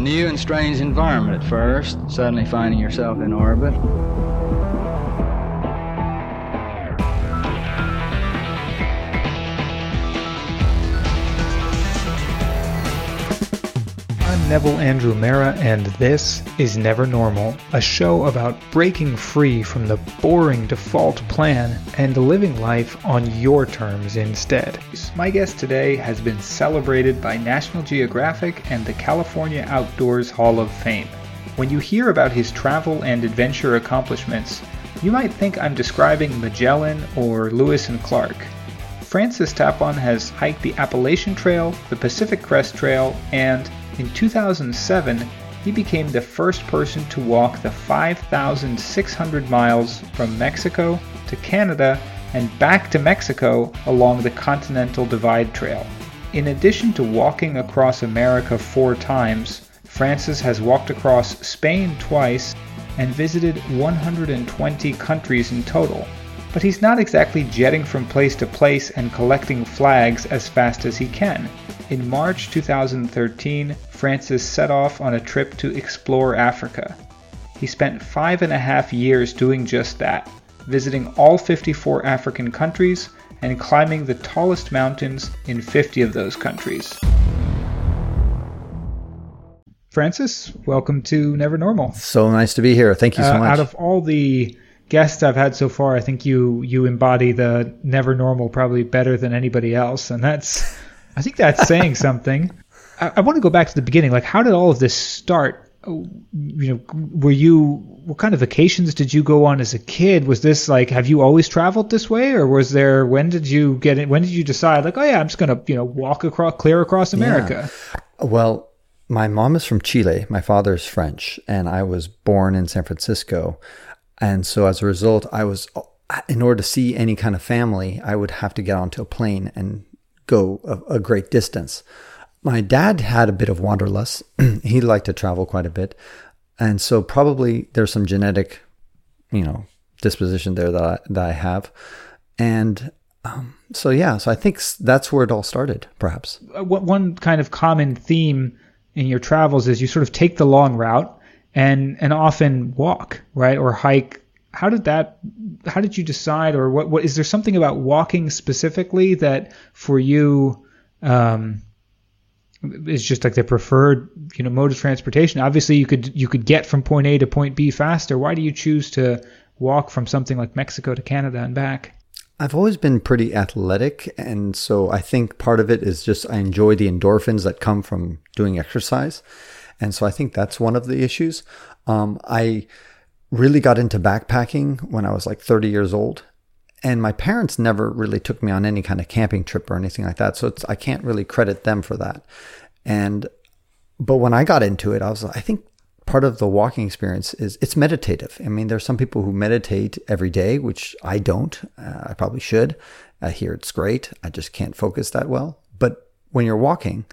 a new and strange environment at first, suddenly finding yourself in orbit. Neville Andrew Mara, and this is Never Normal, a show about breaking free from the boring default plan and living life on your terms instead. My guest today has been celebrated by National Geographic and the California Outdoors Hall of Fame. When you hear about his travel and adventure accomplishments, you might think I'm describing Magellan or Lewis and Clark. Francis Tapon has hiked the Appalachian Trail, the Pacific Crest Trail, and in 2007, he became the first person to walk the 5,600 miles from Mexico to Canada and back to Mexico along the Continental Divide Trail. In addition to walking across America four times, Francis has walked across Spain twice and visited 120 countries in total. But he's not exactly jetting from place to place and collecting flags as fast as he can. In March 2013, Francis set off on a trip to explore Africa. He spent five and a half years doing just that, visiting all 54 African countries and climbing the tallest mountains in 50 of those countries. Francis, welcome to Never Normal. So nice to be here. Thank you so Uh, much. out of all the guests I've had so far, I think you you embody the never normal probably better than anybody else, and that's I think that's saying something. I, I want to go back to the beginning. Like, how did all of this start? Oh, You know, were you what kind of vacations did you go on as a kid? Was this like have you always traveled this way, or was there when did you get it? When did you decide like, oh yeah, I'm just gonna you know walk across clear across America? well, my mom is from Chile. My father is French, and I was born in San Francisco. And so as a result, I was, in order to see any kind of family, I would have to get onto a plane and go a, a great distance. My dad had a bit of wanderlust. he liked to travel quite a bit. And so probably there's some genetic, you know, disposition there that I, that I have. And um, so, yeah, so I think that's where it all started, perhaps. uh, one one kind of common theme in your travels is you sort of take the long route and and often walk right or hike how did that how did you decide or what what is there something about walking specifically that for you um is just like the preferred you know mode of transportation? Obviously you could you could get from point A to point B faster. Why do you choose to walk from something like Mexico to Canada and back? I've always been pretty athletic, and so I think part of it is just I enjoy the endorphins that come from doing exercise, and so I think that's one of the issues. Um, I really got into backpacking when I was like 30 years old, and my parents never really took me on any kind of camping trip or anything like that, so I can't really credit them for that. And but when I got into it, I was I think part of the walking experience is it's meditative. I mean, there's some people who meditate every day, which I don't. Uh, I probably should. I hear it's great. I just can't focus that well. But when you're walking,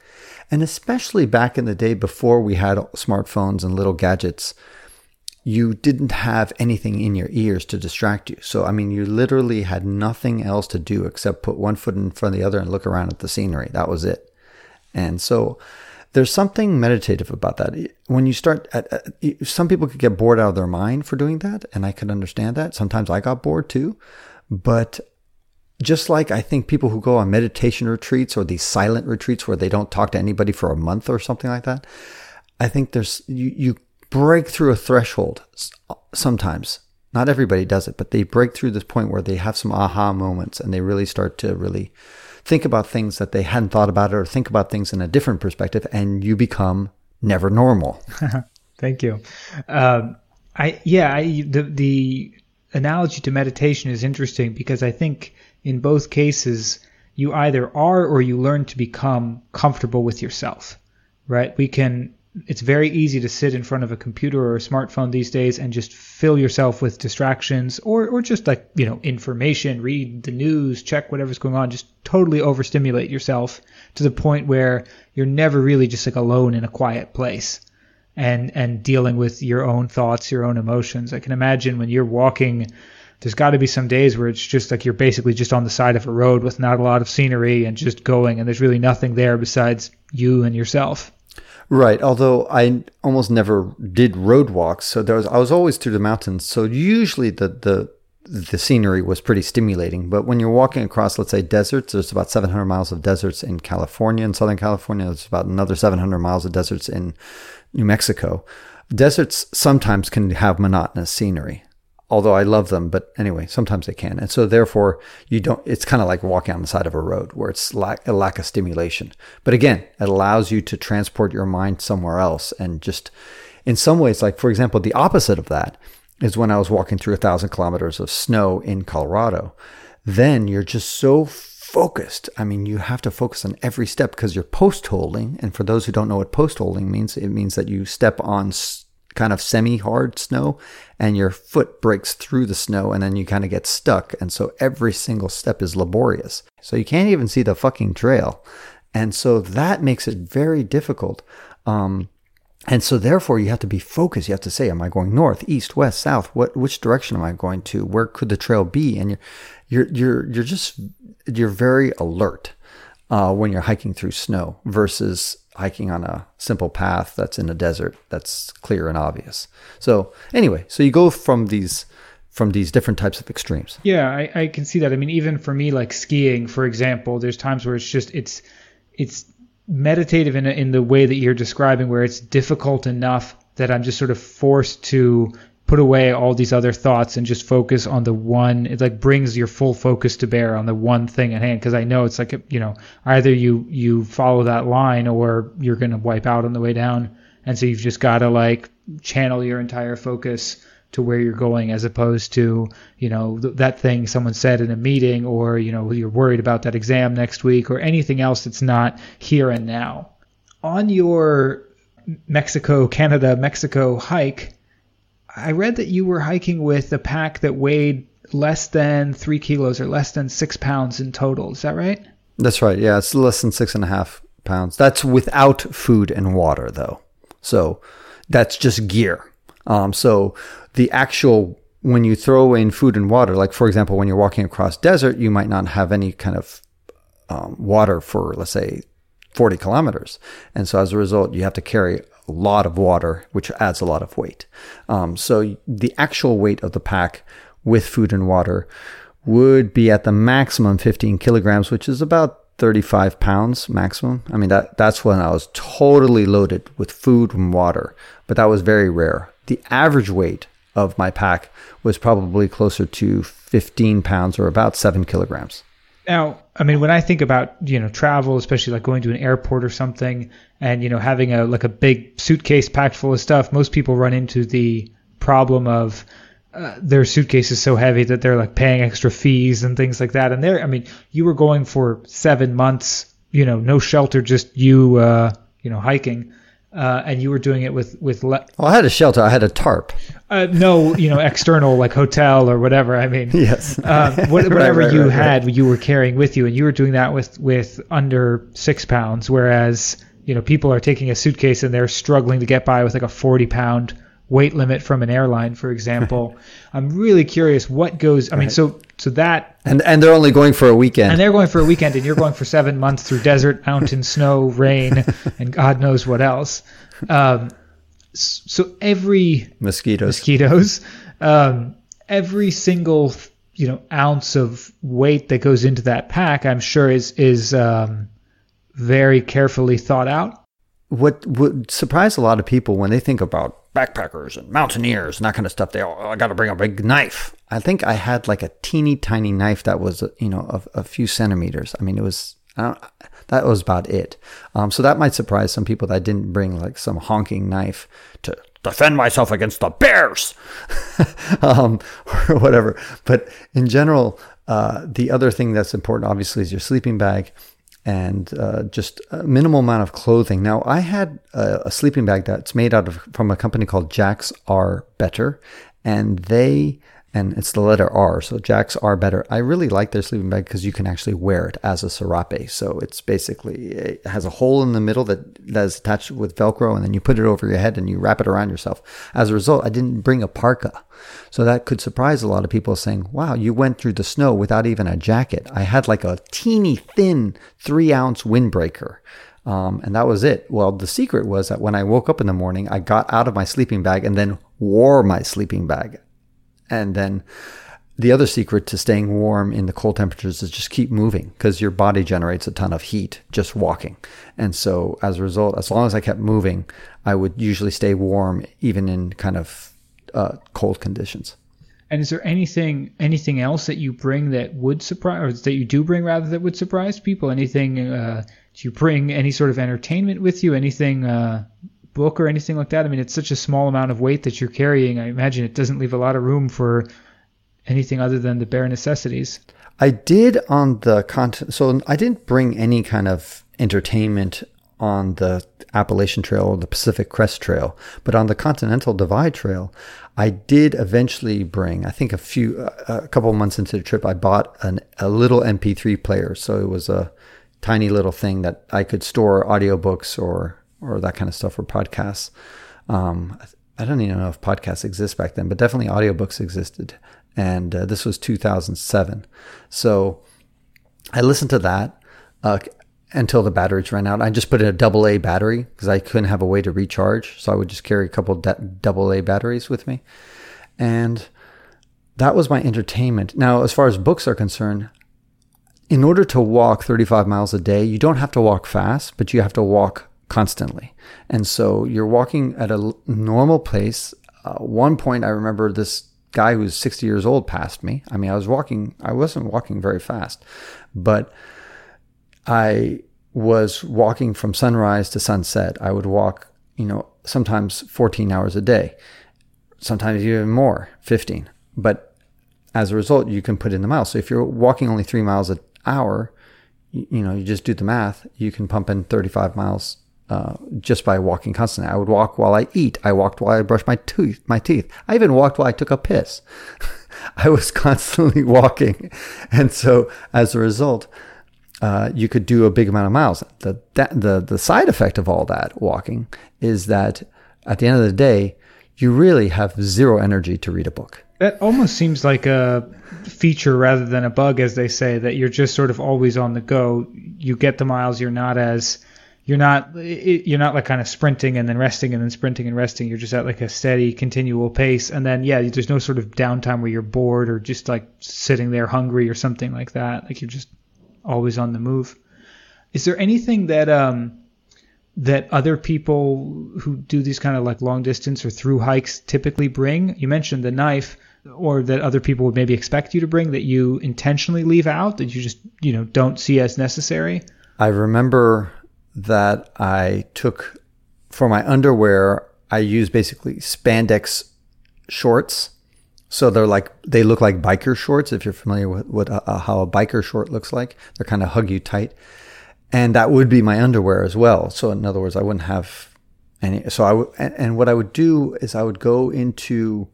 and especially back in the day before we had smartphones and little gadgets, you didn't have anything in your ears to distract you. So, I mean, you literally had nothing else to do except put one foot in front of the other and look around at the scenery. That was it. And so, there's something meditative about that. When you start, uh, uh, at, at, some people could get bored out of their mind for doing that, and I could understand that. Sometimes I got bored too, but just like I think people who go on meditation retreats or these silent retreats where they don't talk to anybody for a month or something like that, I think there's you, you break through a threshold sometimes. Not everybody does it, but they break through this point where they have some aha moments and they really start to really think about things that they hadn't thought about or think about things in a different perspective and you become never normal. Thank you. Um, I yeah, I, the the analogy to meditation is interesting because I think in both cases you either are or you learn to become comfortable with yourself. Right? We can it's very easy to sit in front of a computer or a smartphone these days and just fill yourself with distractions or, or just like, you know, information, read the news, check whatever's going on, just totally overstimulate yourself to the point where you're never really just like alone in a quiet place and, and dealing with your own thoughts, your own emotions. I can imagine when you're walking, there's got to be some days where it's just like you're basically just on the side of a road with not a lot of scenery and just going and there's really nothing there besides you and yourself. Right. Although I almost never did road walks, so there was I was always through the mountains. So usually the the the scenery was pretty stimulating. But when you're walking across, let's say deserts, there's about 700 miles of deserts in California, in Southern California. There's about another 700 miles of deserts in New Mexico. Deserts sometimes can have monotonous scenery although I love them, but anyway, sometimes they can. And so therefore you don't, it's kind of like walking on the side of a road where it's lack, a lack of stimulation. But again, it allows you to transport your mind somewhere else. And just in some ways, like for example, the opposite of that is when I was walking through a thousand kilometers of snow in Colorado. Then you're just so focused. I mean, you have to focus on every step because you're postholing. And for those who don't know what postholing means, it means that you step on kind of semi hard snow and your foot breaks through the snow and then you kind of get stuck. And so every single step is laborious. So you can't even see the fucking trail. And so that makes it very difficult. Um, and so therefore you have to be focused. You have to say, am I going north, east, west, south? What, which direction am I going to? Where could the trail be? And you're, you're, you're, you're just, you're very alert, uh, when you're hiking through snow versus hiking on a simple path that's in a desert that's clear and obvious. So anyway, so you go from these from these different types of extremes. Yeah, I, I can see that. I mean, even for me, like skiing, for example, there's times where it's just it's it's meditative in a, in the way that you're describing, where it's difficult enough that I'm just sort of forced to put away all these other thoughts and just focus on the one it like brings your full focus to bear on the one thing at hand. Because i know it's like you know either you you follow that line or you're going to wipe out on the way down. And so you've just got to like channel your entire focus to where you're going as opposed to you know th- that thing someone said in a meeting or you know you're worried about that exam next week or anything else that's not here and now. On your mexico canada mexico hike I read that you were hiking with a pack that weighed less than three kilos or less than six pounds in total. Is that right? That's right. Yeah, it's less than six and a half pounds. That's without food and water, though. So that's just gear. Um, so the actual when you throw in food and water, like for example, when you're walking across desert, you might not have any kind of um, water for let's say 40 kilometers, and so as a result, you have to carry lot of water, which adds a lot of weight. Um, so the actual weight of the pack with food and water would be at the maximum 15 kilograms, which is about 35 pounds maximum. I mean, that, that's when I was totally loaded with food and water, but that was very rare. The average weight of my pack was probably closer to 15 pounds or about seven kilograms. Now, I mean, when I think about you know travel, especially like going to an airport or something, and you know having a like a big suitcase packed full of stuff, most people run into the problem of uh, their suitcase is so heavy that they're like paying extra fees and things like that. And there, I mean, you were going for seven months, you know, no shelter, just you, uh, you know, hiking uh, and you were doing it with with. Le- well, I had a shelter. I had a tarp. Uh, no, you know, external like hotel or whatever. I mean, yes, um, what, whatever right, right, you right, had, you were carrying with you, and you were doing that with with under six pounds. Whereas, you know, people are taking a suitcase and they're struggling to get by with like a forty pound weight limit from an airline, for example. I'm really curious what goes. I mean, so so that and and they're only going for a weekend. And they're going for a weekend, and you're going for seven months through desert, mountain, snow, rain, and God knows what else. Um, so every mosquitoes, mosquitoes, um, every single you know ounce of weight that goes into that pack, I'm sure is is um, very carefully thought out. What would surprise a lot of people when they think about backpackers and mountaineers and that kind of stuff. They all, I got to bring a big knife. I think I had like a teeny tiny knife that was, you know, a, a few centimeters. I mean, it was, that was about it. Um, so that might surprise some people that I didn't bring like some honking knife to defend myself against the bears um, or whatever. But in general, uh, the other thing that's important, obviously, is your sleeping bag and uh, just a minimal amount of clothing. Now, I had a, a, sleeping bag that's made out of from a company called Jacks Are Better, and they and it's the letter R. So Jacks are better. I really like their sleeping bag because you can actually wear it as a serape. So it's basically it has a hole in the middle that that is attached with Velcro, and then you put it over your head and you wrap it around yourself. As a result, I didn't bring a parka, so that could surprise a lot of people, saying, "Wow, you went through the snow without even a jacket." I had like a teeny thin three ounce windbreaker. Um, and that was it. Well, the secret was that when I woke up in the morning, I got out of my sleeping bag and then wore my sleeping bag. And then the other secret to staying warm in the cold temperatures is just keep moving because your body generates a ton of heat just walking. And so as a result, as long as I kept moving, I would usually stay warm even in kind of uh, cold conditions. And is there anything anything else that you bring that would surprise, or that you do bring rather that would surprise people? Anything? Uh, do you bring any sort of entertainment with you? Anything? Uh, book or anything like that? I mean, it's such a small amount of weight that you're carrying. I imagine it doesn't leave a lot of room for anything other than the bare necessities. I did on the content, so I didn't bring any kind of entertainment on the Appalachian Trail or the Pacific Crest Trail, but on the Continental Divide Trail, I did eventually bring. I think a few, a couple months into the trip, I bought an, a little MP3 player. So it was a tiny little thing that I could store audiobooks or or that kind of stuff or podcasts. Um, I don't even know if podcasts exist back then, but definitely audiobooks existed. And uh, this was 2007. So I listened to that. Uh, until the batteries ran out. I just put in a double A battery because I couldn't have a way to recharge. So I would just carry a couple double A batteries with me. And that was my entertainment. Now, as far as books are concerned, in order to walk 35 miles a day, you don't have to walk fast, but you have to walk constantly. And so you're walking at a normal pace. Uh, one point, I remember this guy who's 60 years old passed me. I mean, I was walking, I wasn't walking very fast, but I was walking from sunrise to sunset. I would walk, you know, sometimes 14 hours a day, sometimes even more, 15. But as a result, you can put in the miles. So if you're walking only three miles an hour, you, you know, you just do the math, you can pump in 35 miles uh, just by walking constantly. I would walk while I eat. I walked while I brushed my tooth. My teeth. I even walked while I took a piss. I was constantly walking, and so as a result, uh, you could do a big amount of miles. The, that, the, the side effect of all that walking is that at the end of the day, you really have zero energy to read a book. That almost seems like a feature rather than a bug, as they say, that you're just sort of always on the go. You get the miles, you're not as you're not you're not like kind of sprinting and then resting and then sprinting and resting. You're just at like a steady, continual pace, and then yeah, there's no sort of downtime where you're bored or just like sitting there hungry or something like that. Like you're just always on the move. Is there anything that um, that other people who do these kind of like long distance or through hikes typically bring? You mentioned the knife, or that other people would maybe expect you to bring that you intentionally leave out that you just you know don't see as necessary. I remember that I took for my underwear. I use basically spandex shorts so they're like they look like biker shorts. If you're familiar with what uh, how a biker short looks like, they're kind of hug you tight, and that would be my underwear as well. So in other words, I wouldn't have any. So I would, and, and what I would do is I would go into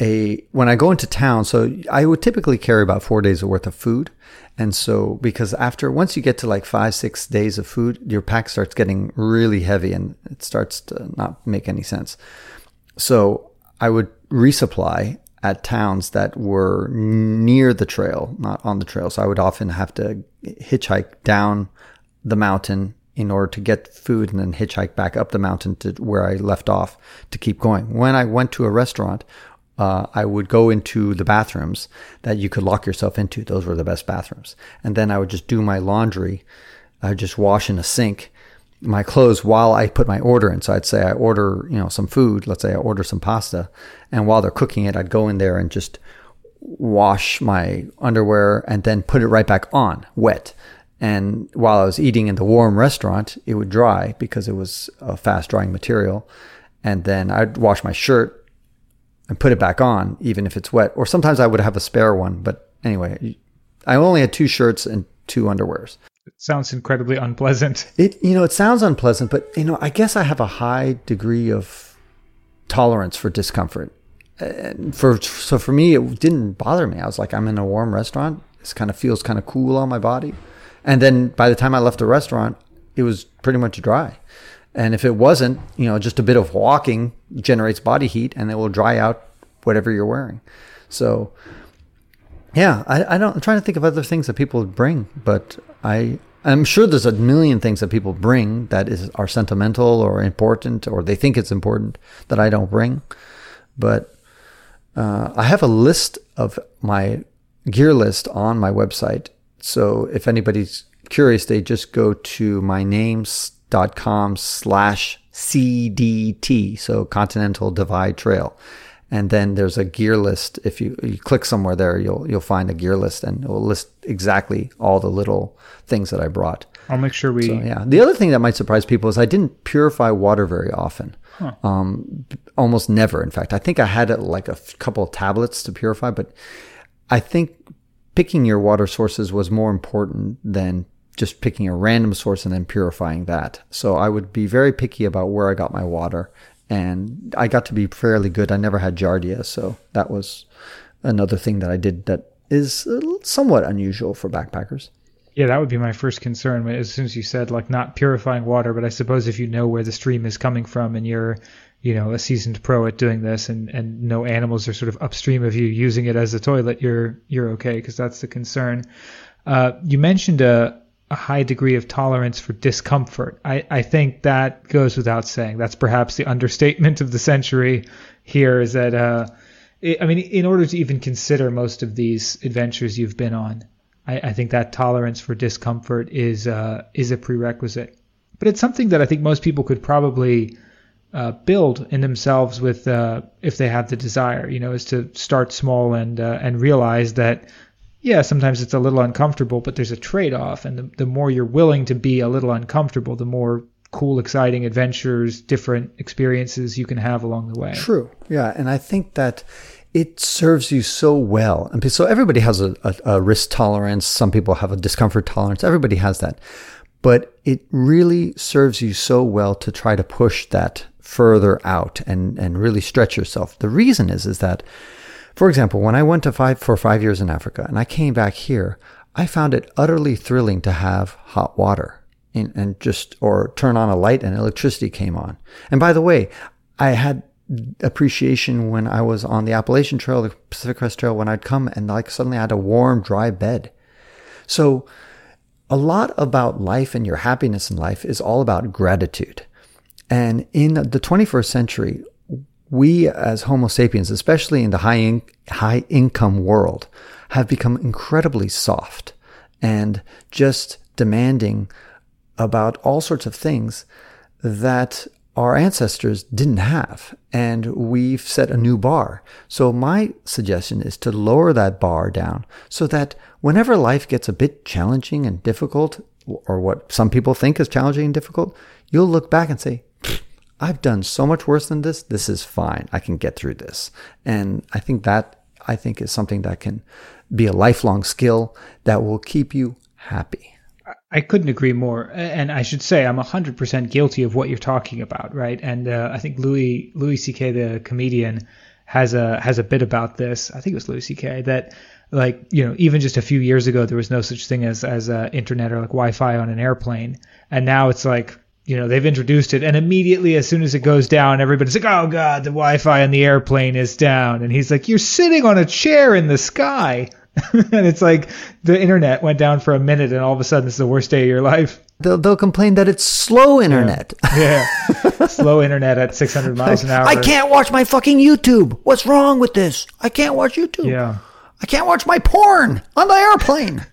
a when I go into town. So I would typically carry about four days worth of food, and so because after once you get to like five six days of food, your pack starts getting really heavy and it starts to not make any sense. So I would resupply at towns that were near the trail, not on the trail. So I would often have to hitchhike down the mountain in order to get food and then hitchhike back up the mountain to where I left off to keep going. When I went to a restaurant, uh, I would go into the bathrooms that you could lock yourself into. Those were the best bathrooms. And then I would just do my laundry. I would just wash in a sink my clothes while I put my order in. So I'd say I order, you know, some food. Let's say I order some pasta, and while they're cooking it, I'd go in there and just wash my underwear and then put it right back on, wet. And while I was eating in the warm restaurant, it would dry because it was a fast drying material. And then I'd wash my shirt and put it back on, even if it's wet. Or sometimes I would have a spare one. But anyway, I only had two shirts and two underwears. It sounds incredibly unpleasant. It you know it sounds unpleasant, but you know I guess I have a high degree of tolerance for discomfort. And for so for me it didn't bother me. I was like I'm in a warm restaurant. This kind of feels kind of cool on my body. And then by the time I left the restaurant, it was pretty much dry. And if it wasn't, you know, just a bit of walking generates body heat and it will dry out whatever you're wearing. So yeah, I, I don't. I'm trying to think of other things that people bring, but I I'm sure there's a million things that people bring that is are sentimental or important or they think it's important that I don't bring. But uh, I have a list of my gear list on my website. So if anybody's curious, they just go to mynames.com slash CDT. So Continental Divide Trail and then there's a gear list. If you, you click somewhere there, you'll you'll find a gear list, and it will list exactly all the little things that I brought. I'll make sure we. So, yeah. The other thing that might surprise people is I didn't purify water very often. Huh. Um, almost never. In fact, I think I had like a couple of tablets to purify, but I think picking your water sources was more important than just picking a random source and then purifying that. So I would be very picky about where I got my water and I got to be fairly good. I never had giardia, so that was another thing that I did that is somewhat unusual for backpackers. Yeah, that would be my first concern. As soon as you said like not purifying water, but I suppose if you know where the stream is coming from and you're, you know, a seasoned pro at doing this, and and no animals are sort of upstream of you using it as a toilet, you're you're okay because that's the concern. Uh, you mentioned a a high degree of tolerance for discomfort. I, I think that goes without saying. That's perhaps the understatement of the century here is that, uh, it, I mean, in order to even consider most of these adventures you've been on, I, I think that tolerance for discomfort is, uh, is a prerequisite. But it's something that I think most people could probably uh, build in themselves with, uh, if they have the desire, you know, is to start small and, uh, and realize that yeah, sometimes it's a little uncomfortable, but there's a trade off. And the, the more you're willing to be a little uncomfortable, the more cool, exciting adventures, different experiences you can have along the way. True. Yeah. And I think that it serves you so well. And so everybody has a, a, a risk tolerance. Some people have a discomfort tolerance. Everybody has that. But it really serves you so well to try to push that further out and, and really stretch yourself. The reason is, is that for example, when I went to five for five years in Africa and I came back here, I found it utterly thrilling to have hot water in, and just or turn on a light and electricity came on. And by the way, I had appreciation when I was on the Appalachian Trail, the Pacific Crest Trail, when I'd come and like suddenly I had a warm, dry bed. So a lot about life and your happiness in life is all about gratitude. And in the 21st century, we as Homo sapiens, especially in the high, in, high income world, have become incredibly soft and just demanding about all sorts of things that our ancestors didn't have. And we've set a new bar. So my suggestion is to lower that bar down so that whenever life gets a bit challenging and difficult, or what some people think is challenging and difficult, you'll look back and say, I've done so much worse than this. This is fine. I can get through this. And I think that I think is something that can be a lifelong skill that will keep you happy. I couldn't agree more. And I should say I'm 100% guilty of what you're talking about, right? And uh, I think Louis Louis C.K. the comedian has a has a bit about this. I think it was Louis C.K. that like you know even just a few years ago there was no such thing as as uh, internet or like Wi-Fi on an airplane, and now it's like you know they've introduced it and immediately as soon as it goes down everybody's like oh god the wi-fi on the airplane is down. And he's like you're sitting on a chair in the sky. And it's like the internet went down for a minute and all of a sudden it's the worst day of your life. They'll, they'll complain that it's slow internet. Yeah, yeah. slow internet at 600 miles an hour. I can't watch my fucking youtube. What's wrong with this? I can't watch youtube. Yeah. I can't watch my porn on the airplane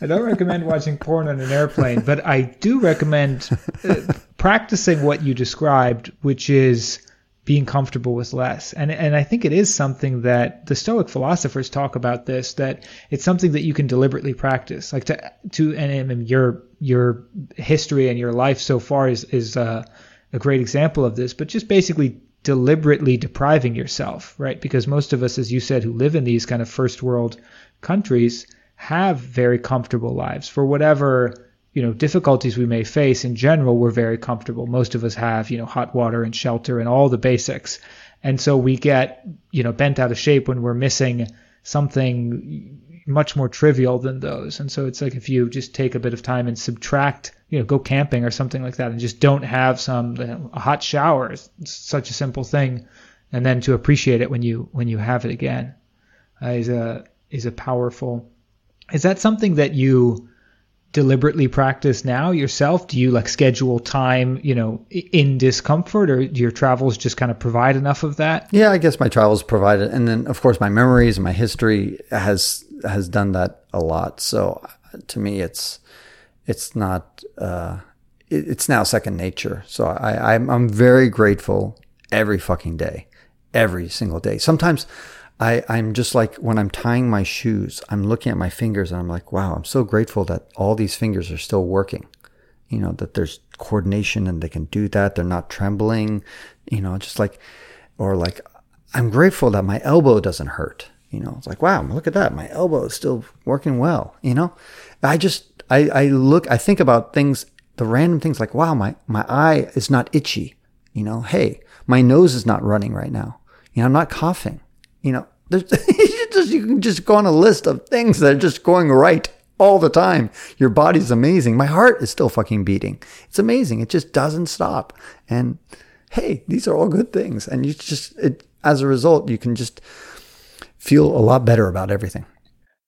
I don't recommend watching porn on an airplane, but I do recommend uh, practicing what you described, which is being comfortable with less. And and I think it is something that the Stoic philosophers talk about this that it's something that you can deliberately practice. Like to to and, and your your history and your life so far is is uh, a great example of this. But just basically deliberately depriving yourself, right? Because most of us, as you said, who live in these kind of first world countries have very comfortable lives. For whatever you know difficulties we may face in general we're very comfortable. Most of us have you know hot water and shelter and all the basics. And so we get you know bent out of shape when we're missing something much more trivial than those. And so it's like if you just take a bit of time and subtract you know go camping or something like that and just don't have some you know, a hot shower it's such a simple thing and then to appreciate it when you when you have it again uh, is a is a powerful is that something that you deliberately practice now yourself? Do you like schedule time, you know, in discomfort, or do your travels just kind of provide enough of that? Yeah, I guess my travels provide it, and then of course my memories and my history has has done that a lot. So to me, it's it's not uh, it, it's now second nature. So I I'm, I'm very grateful every fucking day, every single day. Sometimes I, I'm just like when I'm tying my shoes, I'm looking at my fingers and I'm like, wow, I'm so grateful that all these fingers are still working. You know, that there's coordination and they can do that. They're not trembling, you know, just like, or like, I'm grateful that my elbow doesn't hurt. You know, it's like, wow, look at that. My elbow is still working well. You know, I just, I, I look, I think about things, the random things like, wow, my, my eye is not itchy. You know, hey, my nose is not running right now. You know, I'm not coughing. You know, there's, you, can just go on a list of things that are just going right all the time. Your body's amazing. My heart is still fucking beating. It's amazing. It just doesn't stop. And hey, these are all good things. And you just, it, as a result, you can just feel a lot better about everything.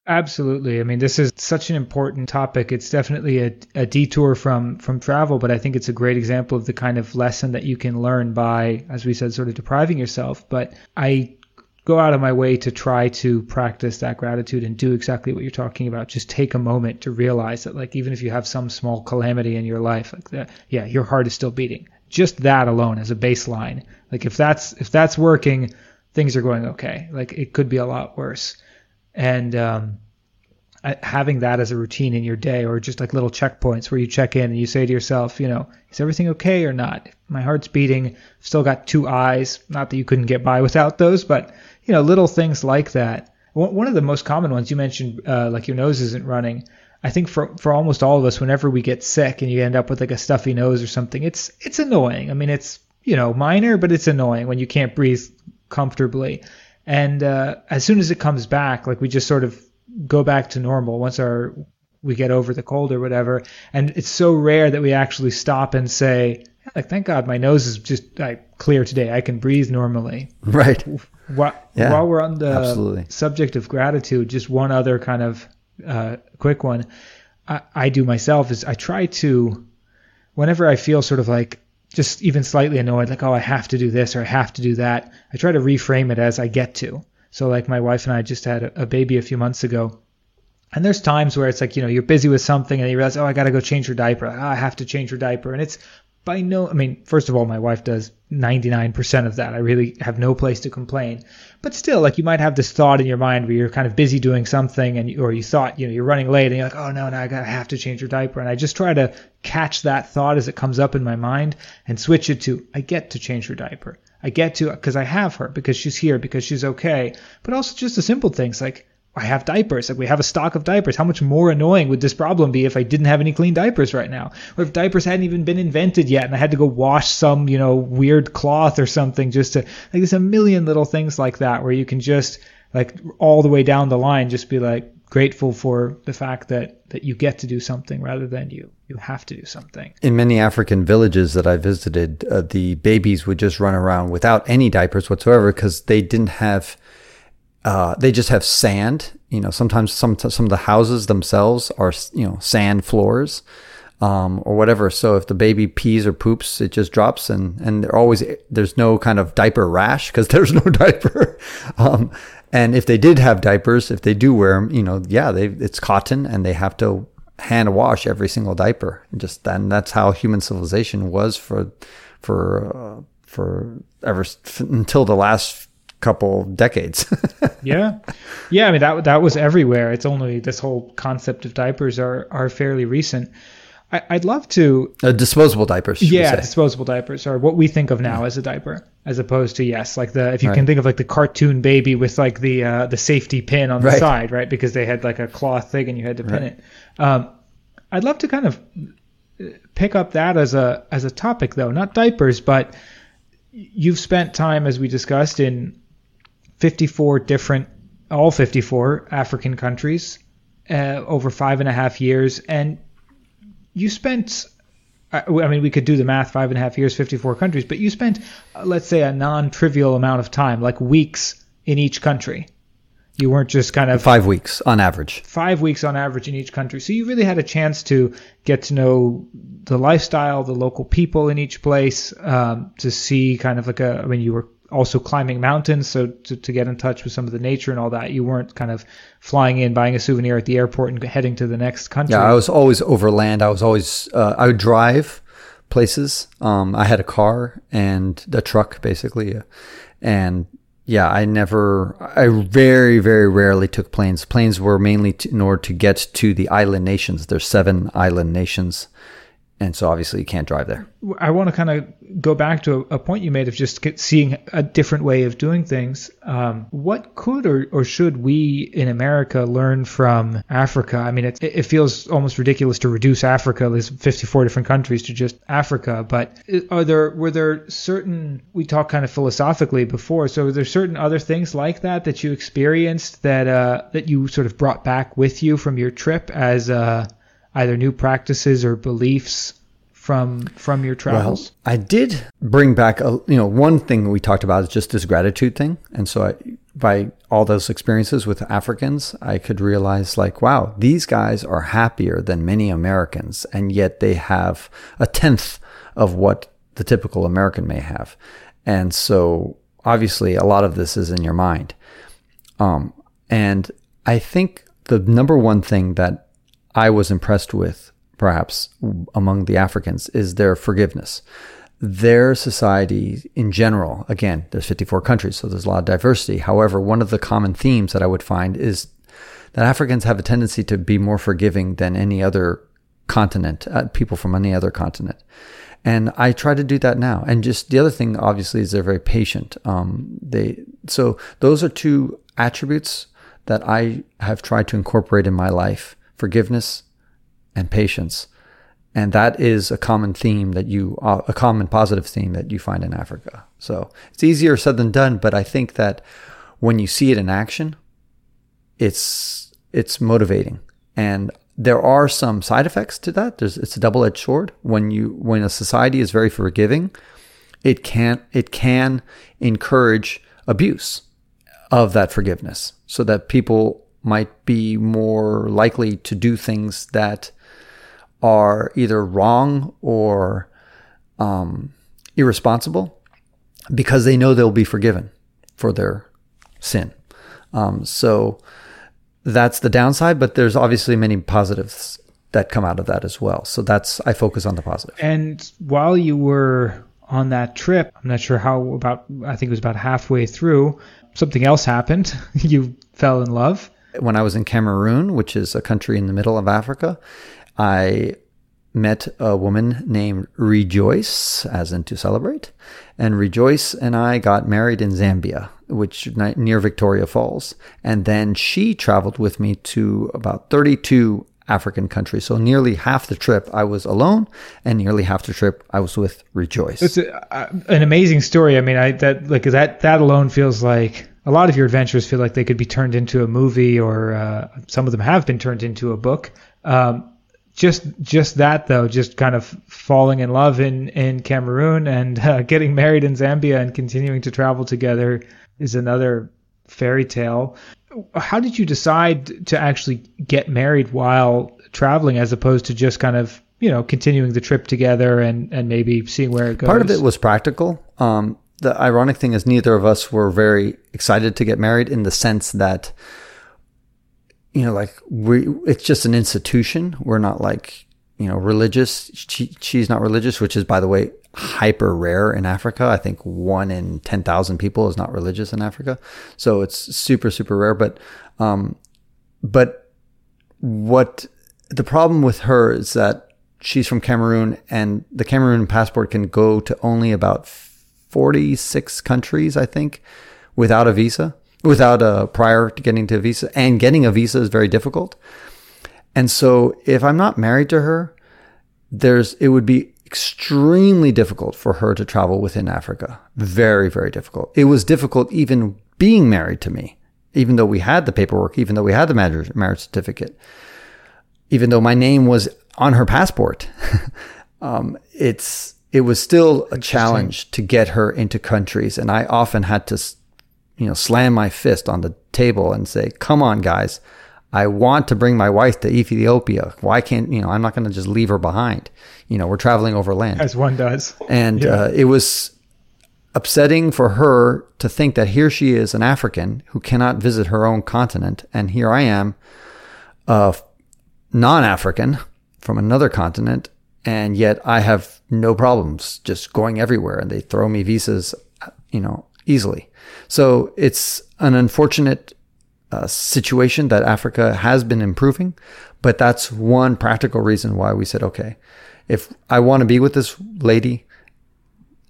Absolutely. I mean, this is such an important topic. It's definitely a, a detour from from travel, but I think it's a great example of the kind of lesson that you can learn by, as we said, sort of depriving yourself. But I go out of my way to try to practice that gratitude and do exactly what you're talking about. Just take a moment to realize that, like, even if you have some small calamity in your life, like that, yeah, your heart is still beating. Just that alone as a baseline. Like, if that's if that's working, things are going okay. Like, it could be a lot worse. And um, having that as a routine in your day, or just like little checkpoints where you check in and you say to yourself, you know, is everything okay or not? My heart's beating. Still got two eyes. Not that you couldn't get by without those, but you know, little things like that. One of the most common ones you mentioned, uh, like your nose isn't running. I think for for almost all of us, whenever we get sick and you end up with like a stuffy nose or something, it's it's annoying. I mean, it's you know minor, but it's annoying when you can't breathe comfortably. And uh, as soon as it comes back, like we just sort of go back to normal once our we get over the cold or whatever. And it's so rare that we actually stop and say, like, thank God my nose is just like clear today. I can breathe normally. Right. While, yeah, while we're on the absolutely. subject of gratitude, just one other kind of uh, quick one I, I do myself is I try to, whenever I feel sort of like just even slightly annoyed, like, oh, I have to do this or I have to do that, I try to reframe it as I get to. So, like, my wife and I just had a, a baby a few months ago. And there's times where it's like, you know, you're busy with something and you realize, oh, I got to go change her diaper. Oh, I have to change her diaper. And it's by no, I mean, first of all, my wife does 99% of that. I really have no place to complain. But still, like you might have this thought in your mind where you're kind of busy doing something and, or you thought, you know, you're running late and you're like, oh no, no, I gotta have to change your diaper. And I just try to catch that thought as it comes up in my mind and switch it to, I get to change her diaper. I get to, because I have her, because she's here, because she's okay. But also just the simple things like, I have diapers. Like we have a stock of diapers. How much more annoying would this problem be if I didn't have any clean diapers right now? Or if diapers hadn't even been invented yet and I had to go wash some, you know, weird cloth or something just to like there's a million little things like that where you can just like all the way down the line just be like grateful for the fact that that you get to do something rather than you you have to do something. In many African villages that I visited, uh, the babies would just run around without any diapers whatsoever because they didn't have uh, they just have sand. You know, sometimes some some of the houses themselves are you know sand floors, um, or whatever. So if the baby pees or poops, it just drops, and and there always there's no kind of diaper rash because there's no diaper. um, and if they did have diapers, if they do wear them, you know, yeah, they it's cotton, and they have to hand wash every single diaper. Just then, that's how human civilization was for for uh, for ever until the last couple decades. yeah, yeah. I mean that that was everywhere. It's only this whole concept of diapers are are fairly recent. I, would love to uh, disposable diapers. Yeah, disposable diapers are what we think of now as a diaper, as opposed to yes, like the if you right. can think of like the cartoon baby with like the uh, the safety pin on the right. side, right? Because they had like a cloth thing and you had to pin right. it. Um, I'd love to kind of uh, pick up that as a as a topic though, not diapers, but you've spent time as we discussed in 54 different, all 54 African countries uh, over five and a half years. And you spent, uh, I mean, we could do the math five and a half years, 54 countries, but you spent, uh, let's say, a non trivial amount of time, like weeks in each country. You weren't just kind of Five weeks on average. five weeks on average in each country. So you really had a chance to get to know the lifestyle, the local people in each place, um, to see kind of like a, I mean, you were also climbing mountains. So to, to get in touch with some of the nature and all that, you weren't kind of flying in, buying a souvenir at the airport and heading to the next country. Yeah, I was always overland. I was always uh, I would drive places. Um, I had a car and a truck basically, and yeah, I never. I very very rarely took planes. Planes were mainly in order to get to the island nations. There's seven island nations, and so obviously you can't drive there. I want to kind of go back to a, point you made of just seeing a different way of doing things. Um, what could or, or should we in America learn from Africa? I mean, it, it feels almost ridiculous to reduce Africa, there's 54 different countries, to just Africa. But are there were there certain we talked kind of philosophically before? So are there certain other things like that that you experienced that uh, that you sort of brought back with you from your trip as uh, either new practices or beliefs? from from your travels? Well, I did bring back a you know one thing we talked about is just this gratitude thing, and so I, by all those experiences with Africans, I could realize like, wow, these guys are happier than many Americans, and yet they have a tenth of what the typical American may have, and so obviously a lot of this is in your mind, um, and I think the number one thing that I was impressed with perhaps among the Africans is their forgiveness. Their society in general, again, there's 54 countries, so there's a lot of diversity. However, one of the common themes that I would find is that Africans have a tendency to be more forgiving than any other continent, uh, people from any other continent. And I try to do that now. And just the other thing, obviously, is they're very patient. Um, they so those are two attributes that I have tried to incorporate in my life: forgiveness and patience. And that is a common theme that you, uh, a common positive theme that you find in Africa. So it's easier said than done, but I think that when you see it in action, it's, it's motivating. And there are some side effects to that. There's, it's a double-edged sword. When you, when a society is very forgiving, it can, it can encourage abuse of that forgiveness so that people might be more likely to do things that are either wrong or um, irresponsible because they know they'll be forgiven for their sin. Um, so that's the downside, but there's obviously many positives that come out of that as well. So that's I focus on the positive. And while you were on that trip, I'm not sure how about I think it was about halfway through, something else happened. you fell in love. When I was in Cameroon, which is a country in the middle of Africa, I met a woman named Rejoice, as in to celebrate. And Rejoice and I got married in Zambia, which near Victoria Falls. And then she traveled with me to about 32 African countries. So nearly half the trip I was alone, and nearly half the trip I was with Rejoice. It's a, an amazing story. I mean, I that like that that alone feels like a lot of your adventures feel like they could be turned into a movie, or uh, some of them have been turned into a book. Um, just just that though, just kind of falling in love in in Cameroon and uh, getting married in Zambia and continuing to travel together is another fairy tale. How did you decide to actually get married while traveling, as opposed to just kind of you know continuing the trip together and and maybe seeing where it goes? Part of it was practical. Um, the ironic thing is, neither of us were very excited to get married in the sense that you know, like we, it's just an institution. We're not like, you know, religious. She, she's not religious, which is, by the way, hyper rare in Africa. I think one in 10,000 people is not religious in Africa. So it's super, super rare. But, um, but what the problem with her is that she's from Cameroon and the Cameroon passport can go to only about 46 countries, I think, without a visa without a prior to getting to a visa and getting a visa is very difficult. And so if I'm not married to her, there's, it would be extremely difficult for her to travel within Africa. Very, very difficult. It was difficult even being married to me, even though we had the paperwork, even though we had the marriage, certificate, even though my name was on her passport. um, it's, it was still a challenge to get her into countries. And I often had to you know, slam my fist on the table and say, "Come on, guys, I want to bring my wife to Ethiopia. Why can't you know? I'm not going to just leave her behind. You know, we're traveling over land, as one does, and yeah. uh, it was upsetting for her to think that here she is, an African who cannot visit her own continent, and here I am, a non-African from another continent, and yet I have no problems just going everywhere, and they throw me visas, you know, easily. So it's an unfortunate uh, situation that Africa has been improving, but that's one practical reason why we said, okay, if I want to be with this lady,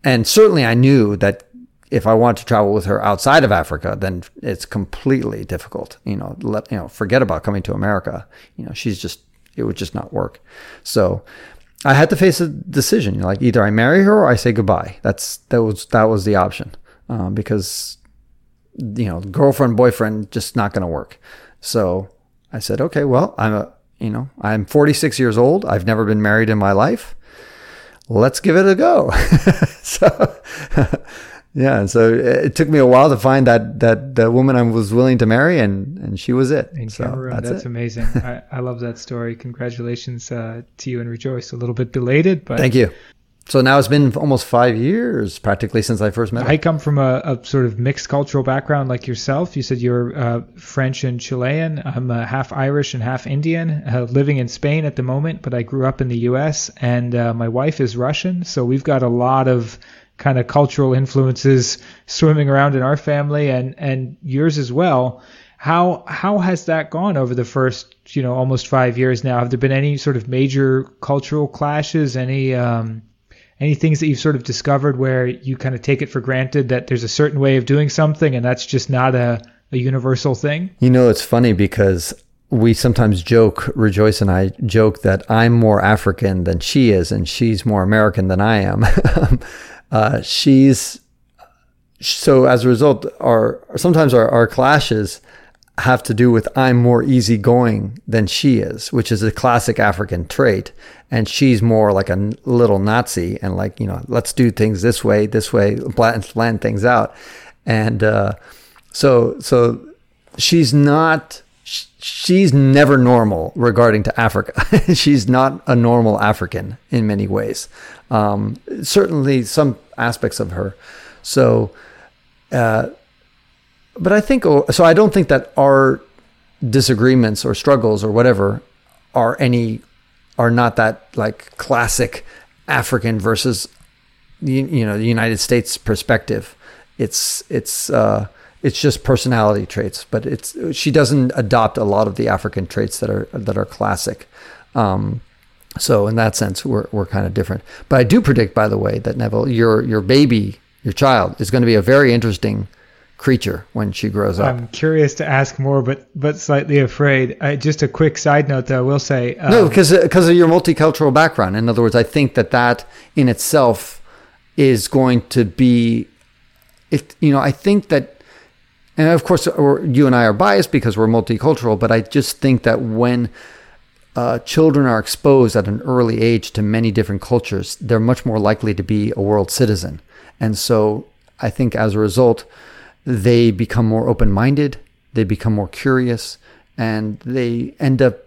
and certainly I knew that if I want to travel with her outside of Africa, then it's completely difficult. You know, let you know, forget about coming to America. You know, she's just it would just not work. So I had to face a decision. Like either I marry her or I say goodbye. That's that was that was the option um, because you know girlfriend boyfriend just not going to work. So I said, okay, well I'm a you know I'm 46 years old. I've never been married in my life. Let's give it a go. so yeah, so it took me a while to find that that the woman I was willing to marry, and and she was it. In so Cameroon, that's, that's amazing. I, I love that story. Congratulations uh, to you and Rejoice. A little bit belated, but thank you. So now it's been almost five years practically since I first met her. I come from a, a sort of mixed cultural background like yourself. You said you're uh, French and Chilean. I'm uh, half Irish and half Indian, uh, living in Spain at the moment, but I grew up in the U.S. and uh, my wife is Russian. So we've got a lot of kind of cultural influences swimming around in our family and and yours as well. How how has that gone over the first you know almost five years now? Have there been any sort of major cultural clashes? Any um, any things that you've sort of discovered where you kind of take it for granted that there's a certain way of doing something and that's just not a, a universal thing? You know, it's funny because we sometimes joke, Rejoice and I joke that I'm more African than she is, and she's more American than I am. uh, she's so as a result, our sometimes our, our clashes have to do with I'm more easygoing than she is, which is a classic African trait. And she's more like a little Nazi and like, you know, let's do things this way, this way, plan, plan things out. And uh, so, so she's not, she's never normal regarding to Africa. she's not a normal African in many ways. Um, certainly some aspects of her. So, uh, but I think oh, so. I don't think that our disagreements or struggles or whatever are any are not that like classic African versus you, you know the United States perspective. It's it's uh, it's just personality traits, but it's she doesn't adopt a lot of the African traits that are that are classic. Um, so in that sense, we're we're kind of different. But I do predict, by the way, that Neville, your your baby, your child, is going to be a very interesting creature when she grows up. I'm curious to ask more, but but slightly afraid. I, just a quick side note, though, I will say um, no, because because of your multicultural background. In other words, I think that that in itself is going to be, it. You know, I think that, and of course, you and I are biased because we're multicultural, but I just think that when uh, children are exposed at an early age to many different cultures, they're much more likely to be a world citizen. And so I think as a result, they become more open minded, they become more curious, and they end up,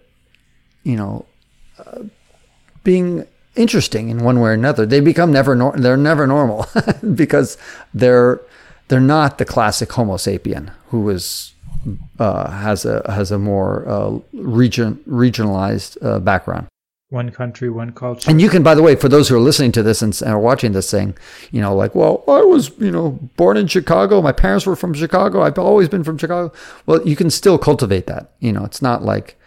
you know, uh, being interesting in one way or another. They become never nor- they're never normal because they're they're not the classic Homo sapien who is uh, has a has a more uh, region regionalized uh, background one country, one culture. And you can, by the way, for those who are listening to this and are watching this, saying, you know, like, well, I was, you know, born in Chicago. My parents were from Chicago. I've always been from Chicago. Well, you can still cultivate that. You know, it's not like,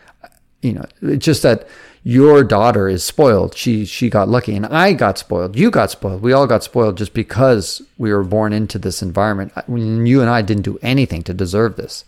you know, it's just that your daughter is spoiled. She she got lucky, and I got spoiled. You got spoiled. We all got spoiled just because we were born into this environment. When you and I didn't do anything to deserve this.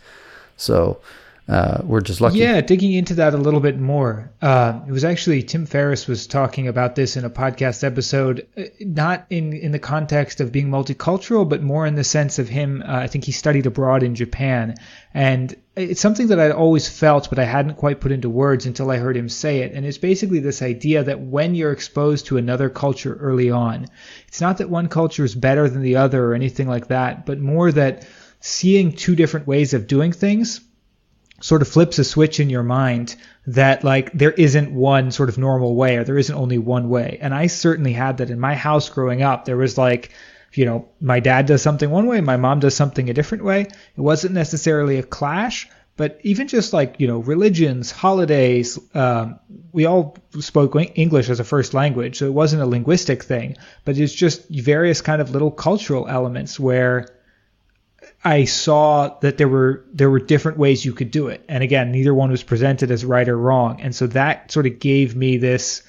So uh, we're just lucky. Yeah, digging into that a little bit more. Uh, it was actually Tim Ferriss was talking about this in a podcast episode, uh, not in in the context of being multicultural, but more in the sense of him. Uh, I think he studied abroad in Japan, and it's something that I'd always felt, but I hadn't quite put into words until I heard him say it. And it's basically this idea that when you're exposed to another culture early on, it's not that one culture is better than the other or anything like that, but more that seeing two different ways of doing things sort of flips a switch in your mind that like there isn't one sort of normal way or there isn't only one way. And I certainly had that in my house growing up. There was like, you know, my dad does something one way, my mom does something a different way. It wasn't necessarily a clash, but even just like you know religions holidays um, we all spoke english as a first language so it wasn't a linguistic thing but it's just various kind of little cultural elements where I saw that there were there were different ways you could do it, and again, neither one was presented as right or wrong, and so that sort of gave me this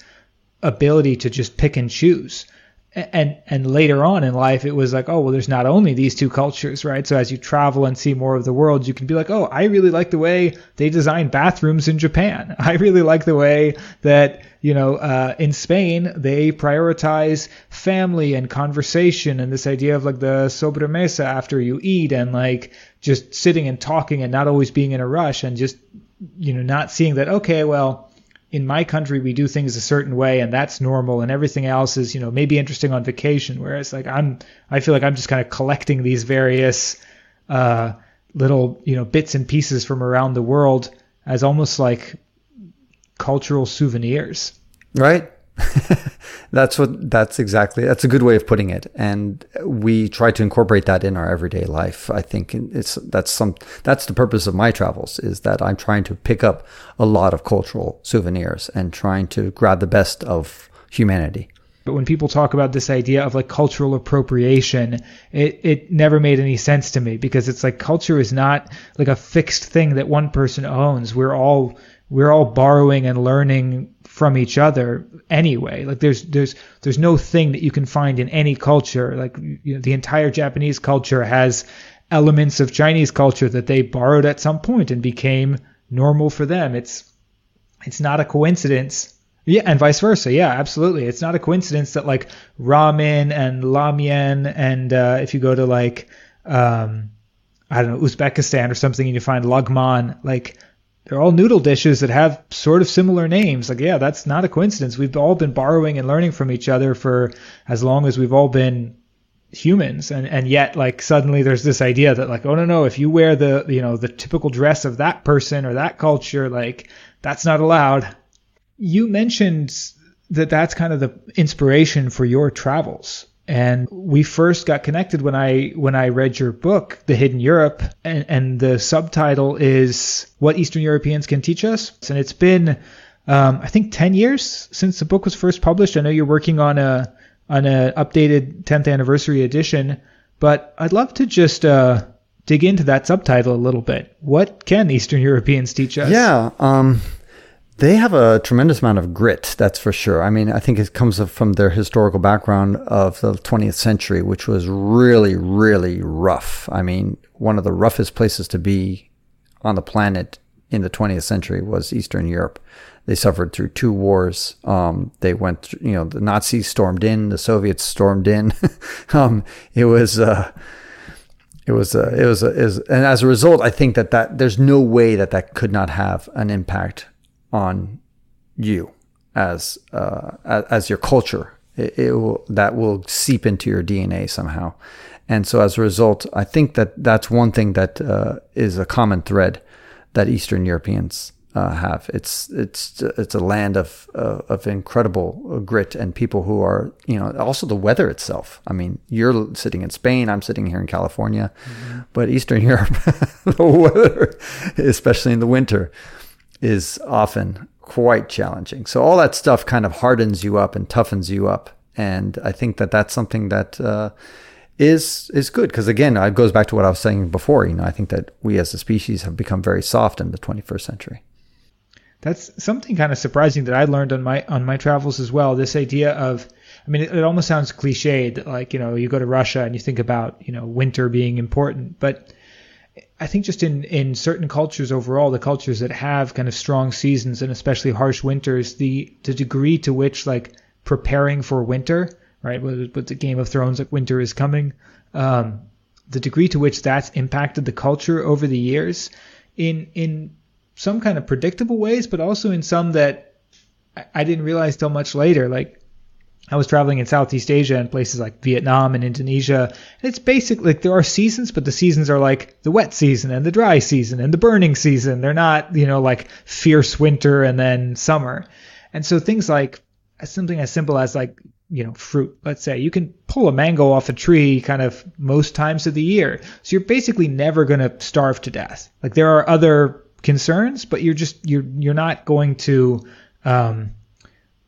ability to just pick and choose and and later on in life it was like oh well there's not only these two cultures right? So as you travel and see more of the world you can be like oh i really like the way they design bathrooms in japan. I really like the way that you know uh, in spain they prioritize family and conversation and this idea of like the sobremesa after you eat and like just sitting and talking and not always being in a rush and just you know not seeing that okay well in my country we do things a certain way and that's normal and everything else is you know maybe interesting on vacation whereas like i'm i feel like i'm just kind of collecting these various uh, little you know bits and pieces from around the world as almost like cultural souvenirs. Right that's what that's exactly that's a good way of putting it. And we try to incorporate that in our everyday life. I think it's that's some that's the purpose of my travels is that i'm trying to pick up a lot of cultural souvenirs and trying to grab the best of humanity. But when people talk about this idea of like cultural appropriation, it, it never made any sense to me because it's like culture is not like a fixed thing that one person owns. We're all we're all borrowing and learning from each other anyway. Like there's there's there's no thing that you can find in any culture. Like you know, the entire Japanese culture has elements of Chinese culture that they borrowed at some point and became normal for them. It's it's not a coincidence. Yeah, and vice versa. Yeah, absolutely. It's not a coincidence that like ramen and lamien and uh, if you go to like um, I don't know Uzbekistan or something and you find lagman, like they're all noodle dishes that have sort of similar names. Like, yeah, that's not a coincidence. We've all been borrowing and learning from each other for as long as we've all been humans and and yet like suddenly there's this idea that like oh no no if you wear the you know the typical dress of that person or that culture like that's not allowed you mentioned that that's kind of the inspiration for your travels and we first got connected when I when I read your book, The Hidden Europe, and, and the subtitle is "What Eastern Europeans Can Teach Us." And it's been, um, I think, ten years since the book was first published. I know you're working on a on an updated 10th anniversary edition, but I'd love to just uh, dig into that subtitle a little bit. What can Eastern Europeans teach us? Yeah. Um, they have a tremendous amount of grit, that's for sure. I mean, I think it comes from their historical background of the 20th century, which was really, really rough. I mean, one of the roughest places to be on the planet in the 20th century was Eastern Europe. They suffered through two wars. Um, they went, you know, the Nazis stormed in, the Soviets stormed in. um, it was, uh, it was, uh, it was, uh, is, and as a result, I think that that there's no way that that could not have an impact on you as uh, as your culture. It, it, will that will seep into your DNA somehow, and so as a result, I think that that's one thing that uh, is a common thread that Eastern Europeans uh, have. It's it's it's a land of uh, of incredible grit and people who are you know also the weather itself. I mean, you're sitting in Spain, I'm sitting here in California, mm-hmm. but Eastern Europe, the weather, especially in the winter, is often quite challenging. So all that stuff kind of hardens you up and toughens you up, and I think that that's something that uh, is is good because again, it goes back to what I was saying before. You know, I think that we as a species have become very soft in the 21st century. That's something kind of surprising that I learned on my on my travels as well. This idea of I mean, it, it almost sounds cliched, like you know, you go to Russia and you think about you know winter being important, but I think just in, in certain cultures overall, the cultures that have kind of strong seasons and especially harsh winters, the the degree to which like preparing for winter, right, with, with the Game of Thrones, like winter is coming, um, the degree to which that's impacted the culture over the years, in in some kind of predictable ways, but also in some that I, I didn't realize till much later. Like I was traveling in Southeast Asia and places like Vietnam and Indonesia. And it's basically like there are seasons, but the seasons are like the wet season and the dry season and the burning season. They're not, you know, like fierce winter and then summer. And so things like something as simple as like, you know, fruit, let's say, you can pull a mango off a tree kind of most times of the year. So you're basically never going to starve to death. Like there are other concerns, but you're just, you're, you're not going to, um,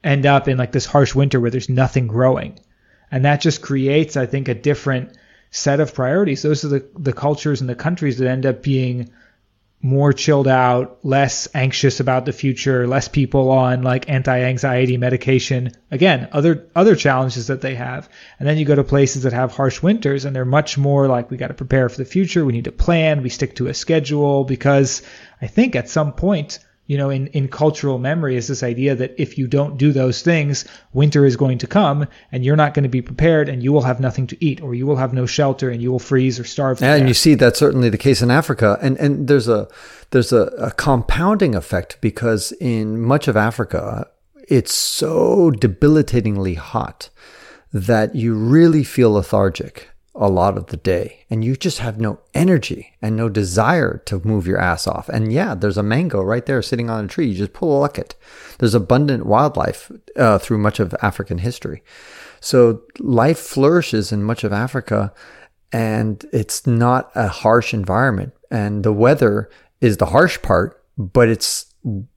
end up in like this harsh winter where there's nothing growing. And that just creates, I think, a different set of priorities. Those are the, the cultures and the countries that end up being more chilled out, less anxious about the future, less people on like anti-anxiety medication. Again, other other challenges that they have. And then you go to places that have harsh winters and they're much more like we got to prepare for the future, we need to plan, we stick to a schedule because I think at some point you know, in, in cultural memory is this idea that if you don't do those things, winter is going to come and you're not going to be prepared and you will have nothing to eat or you will have no shelter and you will freeze or starve. and you see that's certainly the case in Africa. And, and there's a, there's a, a compounding effect because in much of Africa, it's so debilitatingly hot that you really feel lethargic a lot of the day and you just have no energy and no desire to move your ass off. And yeah, there's a mango right there sitting on a tree. You just pull a it. There's abundant wildlife uh, through much of African history. So life flourishes in much of Africa and it's not a harsh environment. And the weather is the harsh part, but it's,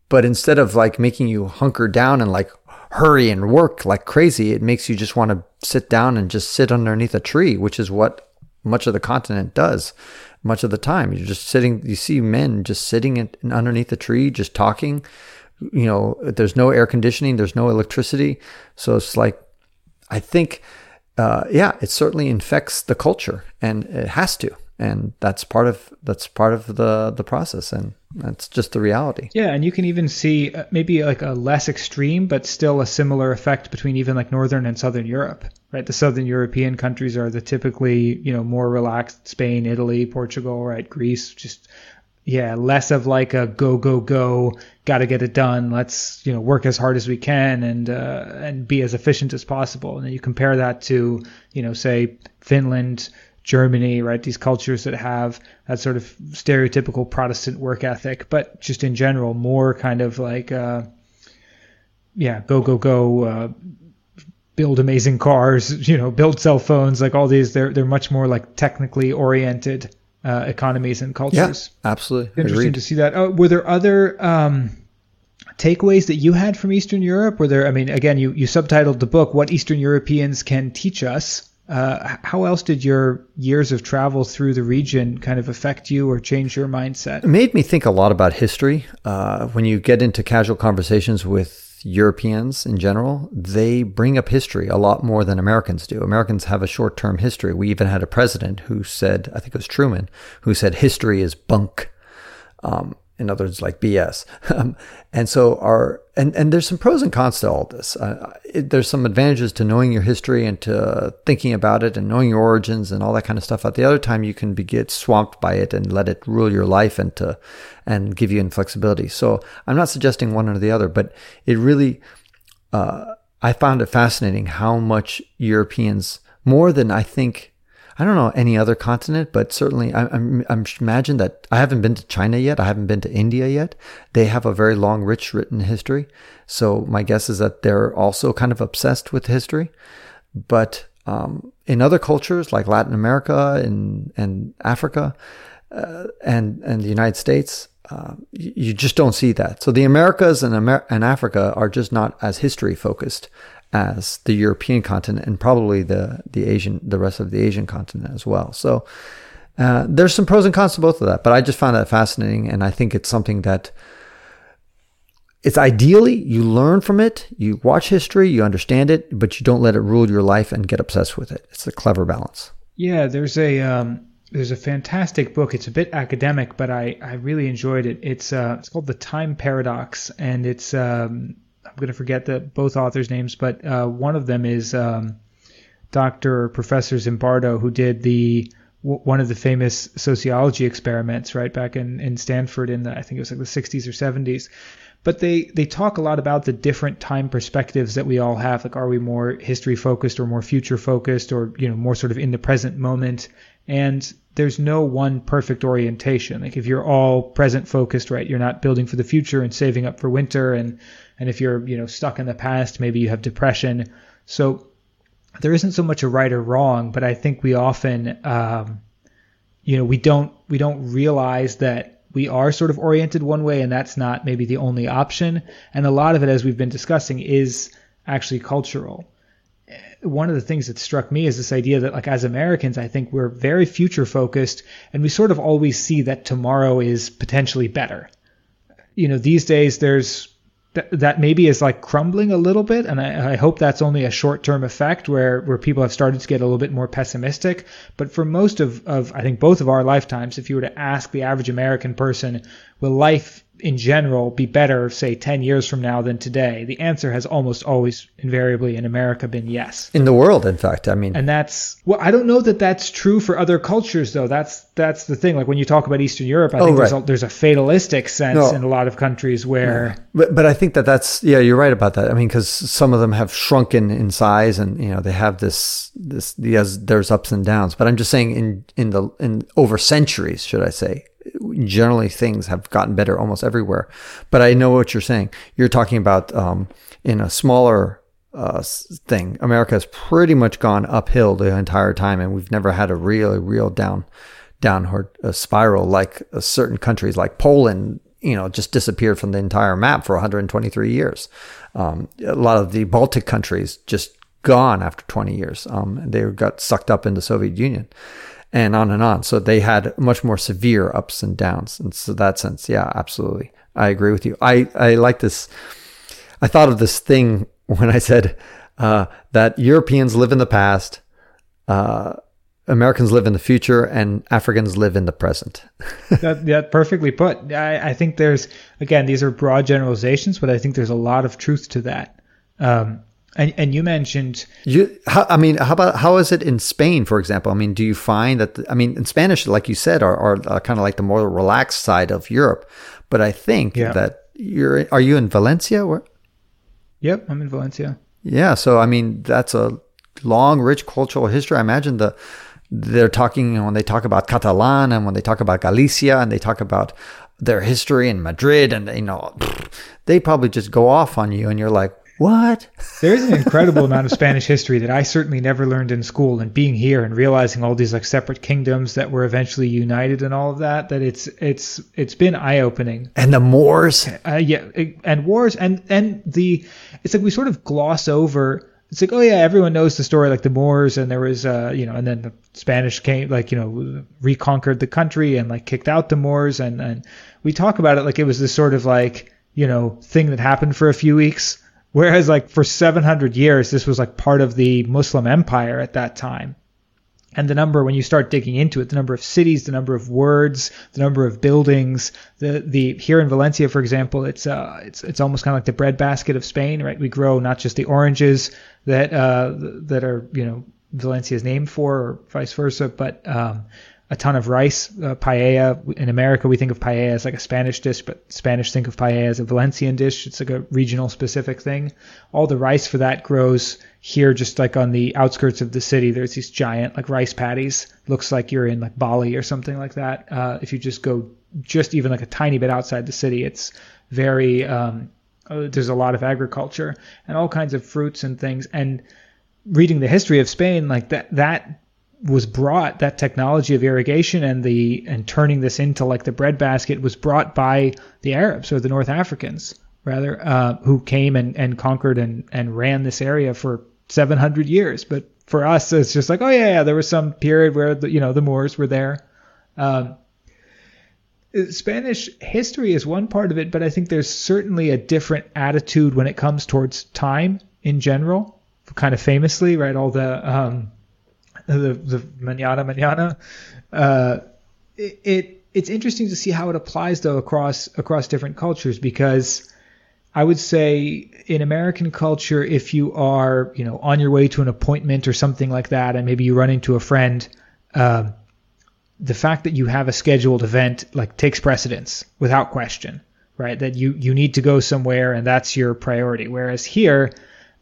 but instead of like making you hunker down and like hurry and work like crazy, it makes you just want to sit down and just sit underneath a tree, which is what much of the continent does. Much of the time, you're just sitting. You see men just sitting in, underneath a tree, just talking. You know, there's no air conditioning, there's no electricity, so it's like, I think, uh, yeah, it certainly infects the culture, and it has to and that's part of that's part of the the process. And that's just the reality. Yeah and you can even see uh, maybe like a less extreme but still a similar effect between even like northern and southern europe right? The southern european countries are the typically you know more relaxed. Spain italy portugal right? Greece just yeah less of like a go go go got to get it done. Let's you know work as hard as we can and uh, and be as efficient as possible. And then you compare that to you know say finland Germany, right? These cultures that have that sort of stereotypical Protestant work ethic, but just in general, more kind of like, uh, yeah, go, go, go, uh, build amazing cars, you know, build cell phones, like all these, they're, they're much more like technically oriented uh, economies and cultures. Yeah, absolutely. Interesting Agreed. to see that. Oh, were there other um, takeaways that you had from Eastern Europe? Were there, I mean, again, you, you subtitled the book, What Eastern Europeans Can Teach Us. Uh, how else did your years of travel through the region kind of affect you or change your mindset? It made me think a lot about history. Uh, when you get into casual conversations with Europeans in general, they bring up history a lot more than Americans do. Americans have a short term history. We even had a president who said, I think it was Truman, who said history is bunk. Um, in other words, like BS. Um, and so our and and there's some pros and cons to all this. Uh, it, there's some advantages to knowing your history and to thinking about it and knowing your origins and all that kind of stuff. At the other time, you can be get swamped by it and let it rule your life and to and give you inflexibility. So I'm not suggesting one or the other, but it really uh, I found it fascinating how much Europeans more than I think I don't know any other continent, but certainly I, I'm, I'm imagine that I haven't been to China yet. I haven't been to India yet. They have a very long, rich written history. So my guess is that they're also kind of obsessed with history. But um, in other cultures like Latin America and and Africa uh, and and the United States, uh, you, you just don't see that. So the Americas and Amer- and Africa are just not as history focused as the European continent and probably the the Asian the rest of the Asian continent as well. So uh, there's some pros and cons to both of that, but I just found that fascinating, and I think it's something that it's ideally you learn from it, you watch history, you understand it, but you don't let it rule your life and get obsessed with it. It's a clever balance. Yeah, there's a um, there's a fantastic book. It's a bit academic, but I, I really enjoyed it. It's uh, it's called The Time Paradox, and it's um, going to forget the both authors' names, but uh, one of them is um, Dr. Professor Zimbardo, who did the w- one of the famous sociology experiments right back in, in Stanford in the I think it was like the 60s or 70s. but they they talk a lot about the different time perspectives that we all have like are we more history focused or more future focused or you know more sort of in the present moment and there's no one perfect orientation like if you're all present focused right you're not building for the future and saving up for winter and and if you're you know stuck in the past maybe you have depression so there isn't so much a right or wrong but i think we often um, you know we don't we don't realize that we are sort of oriented one way and that's not maybe the only option. And a lot of it, as we've been discussing, is actually cultural. One of the things that struck me is this idea that, like, as Americans, I think we're very future focused and we sort of always see that tomorrow is potentially better. You know, these days there's that maybe is like crumbling a little bit, and I, I hope that's only a short-term effect where where people have started to get a little bit more pessimistic. But for most of, of I think both of our lifetimes, if you were to ask the average American person, will life in general be better, say, 10 years from now than today? The answer has almost always invariably in America been yes. In the world, in fact, I mean. And that's, well, I don't know that that's true for other cultures, though. That's that's the thing. Like when you talk about Eastern Europe, I oh, think right. there's, a, there's a fatalistic sense no. in a lot of countries where. Yeah. But, but I think that that's, yeah, you're right about that. I mean, because some of them have shrunken in size and, you know, they have this, this, yes, there's ups and downs. But I'm just saying in, in the, in over centuries, should I say, generally things have gotten better almost everywhere. But I know what you're saying. You're talking about um, in a smaller uh, thing. America has pretty much gone uphill the entire time, and we've never had a really, real down downward uh, spiral like uh, certain countries like Poland. You know, just disappeared from the entire map for 123 years. Um, a lot of the Baltic countries just gone after 20 years. Um, they got sucked up in the Soviet Union and on and on. So they had much more severe ups and downs. And so that sense, yeah, absolutely. I agree with you. I, I like this. I thought of this thing when I said uh, that Europeans live in the past, uh, Americans live in the future, and Africans live in the present. that, that perfectly put. I, I think there's again these are broad generalizations, but I think there's a lot of truth to that. Um, and, and you mentioned you. How, I mean, how about how is it in Spain, for example? I mean, do you find that? The, I mean, in Spanish, like you said, are, are uh, kind of like the more relaxed side of Europe. But I think yeah. that you're. Are you in Valencia? Where? Yep, I'm in Valencia. Yeah, so I mean, that's a long, rich cultural history. I imagine the they're talking when they talk about Catalan and when they talk about Galicia and they talk about their history in Madrid and you know they probably just go off on you and you're like what? There's an incredible amount of Spanish history that I certainly never learned in school. And being here and realizing all these like separate kingdoms that were eventually united and all of that, that it's it's it's been eye opening. And the Moors, uh, yeah, and wars, and and the it's like we sort of gloss over. It's like, oh yeah, everyone knows the story, like the Moors, and there was, uh, you know, and then the Spanish came, like, you know, reconquered the country and like kicked out the Moors, and and we talk about it like it was this sort of like, you know, thing that happened for a few weeks Whereas, like, for 700 years, this was like part of the Muslim empire at that time. And the number, when you start digging into it, the number of cities, the number of words, the number of buildings, the the here in Valencia, for example, it's uh it's it's almost kind of like the breadbasket of Spain, right? We grow not just the oranges that uh that are you know Valencia is named for, or vice versa, but um, a ton of rice, uh, paella. In America, we think of paella as like a Spanish dish, but Spanish think of paella as a Valencian dish. It's like a regional specific thing. All the rice for that grows here, just like on the outskirts of the city. There's these giant like rice paddies. Looks like you're in like Bali or something like that. Uh, if you just go just even like a tiny bit outside the city, it's very um, uh, there's a lot of agriculture and all kinds of fruits and things. And reading the history of Spain, like that that was brought that technology of irrigation and the and turning this into like the breadbasket was brought by the Arabs or the North Africans rather uh, who came and, and conquered and, and ran this area for 700 years. But for us it's just like oh yeah, yeah there was some period where the, you know the Moors were there. Um, Spanish history is one part of it but I think there's certainly a different attitude when it comes towards time in general kind of famously right? All the um, the the manana manana. Uh, it, it it's interesting to see how it applies though across across different cultures because I would say in American culture, if you are you know on your way to an appointment or something like that, and maybe you run into a friend. Um, the fact that you have a scheduled event like takes precedence without question right? That you you need to go somewhere and that's your priority. Whereas here,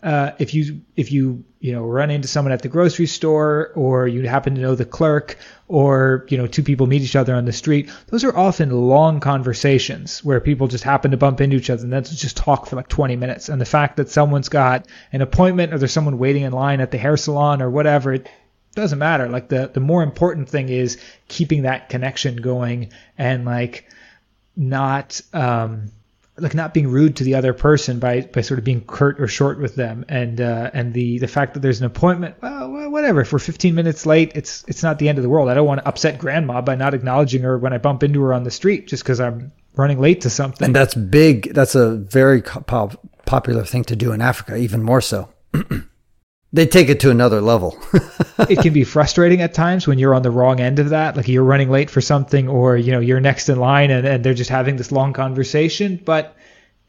uh, if you if you you know run into someone at the grocery store or you happen to know the clerk or you know two people meet each other on the street those are often long conversations where people just happen to bump into each other and then just talk for like 20 minutes. And the fact that someone's got an appointment or there's someone waiting in line at the hair salon or whatever it doesn't matter. Like the the more important thing is keeping that connection going and like not um like not being rude to the other person by by sort of being curt or short with them. And uh, and the the fact that there's an appointment well whatever. If we're 15 minutes late it's it's not the end of the world. I don't want to upset grandma by not acknowledging her when I bump into her on the street just because I'm running late to something. And that's big. That's a very pop- popular thing to do in Africa even more so they take it to another level. it can be frustrating at times when you're on the wrong end of that, like you're running late for something or, you know, you're next in line and, and they're just having this long conversation. But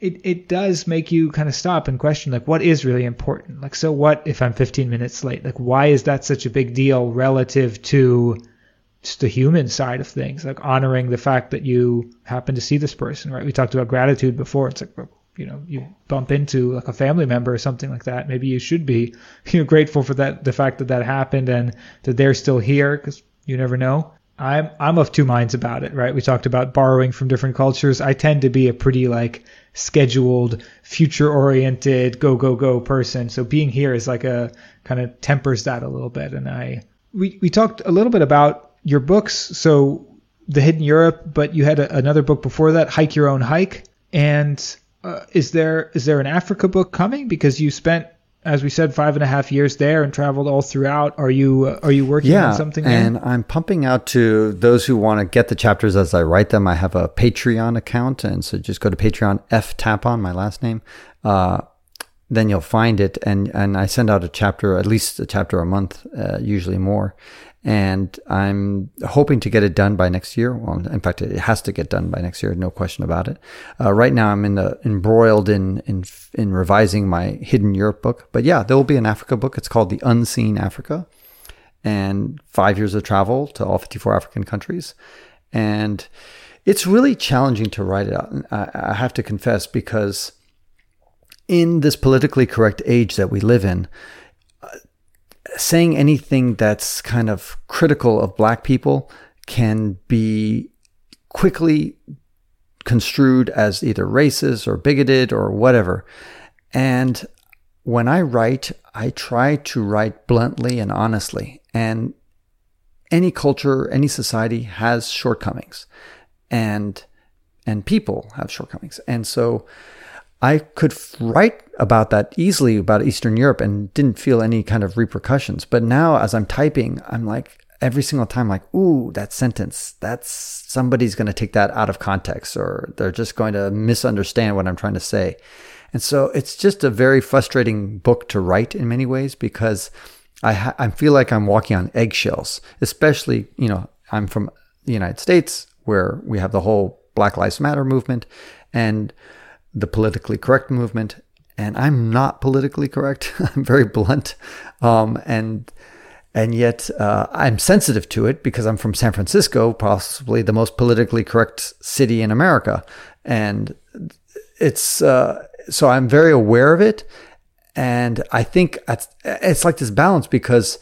it, it does make you kind of stop and question, like, what is really important? Like, so what if I'm 15 minutes late? Like, why is that such a big deal relative to just the human side of things? Like, honoring the fact that you happen to see this person, right? We talked about gratitude before. It's like, you know you bump into like a family member or something like that maybe you should be you know grateful for that the fact that that happened and that they're still here because you never know. I'm i'm of two minds about it right? We talked about borrowing from different cultures. I tend to be a pretty like scheduled future oriented go go go person. So being here is like a kind of tempers that a little bit. And i we we talked a little bit about your books. So the hidden europe but you had a, another book before that hike your own hike. And uh, is there is there an Africa book coming? Because you spent, as we said, five and a half years there and traveled all throughout. Are you uh, are you working yeah, on something? Yeah, and there? I'm pumping out to those who want to get the chapters as I write them. I have a Patreon account, and so just go to Patreon F Tapon, my last name. Uh, then you'll find it, and and I send out a chapter, at least a chapter a month, uh, usually more and I'm hoping to get it done by next year. Well, in fact, it has to get done by next year, no question about it. Uh, right now, I'm in the embroiled in in in revising my Hidden Europe book, but yeah, there will be an Africa book. It's called The Unseen Africa, and five years of travel to all 54 African countries, and it's really challenging to write it out. I, I have to confess because in this politically correct age that we live in saying anything that's kind of critical of black people can be quickly construed as either racist or bigoted or whatever. And when I write, I try to write bluntly and honestly. And any culture, any society has shortcomings. And and people have shortcomings. And so I could write about that easily about Eastern Europe and didn't feel any kind of repercussions. But now, as I'm typing, I'm like, every single time, like, ooh, that sentence, that's somebody's going to take that out of context or they're just going to misunderstand what I'm trying to say. And so it's just a very frustrating book to write in many ways because I, ha- I feel like I'm walking on eggshells, especially, you know, I'm from the United States where we have the whole Black Lives Matter movement. And the politically correct movement. And I'm not politically correct. I'm very blunt. Um, and and yet uh, I'm sensitive to it because I'm from San Francisco, possibly the most politically correct city in America, and it's uh, so I'm very aware of it, and I think it's like this balance because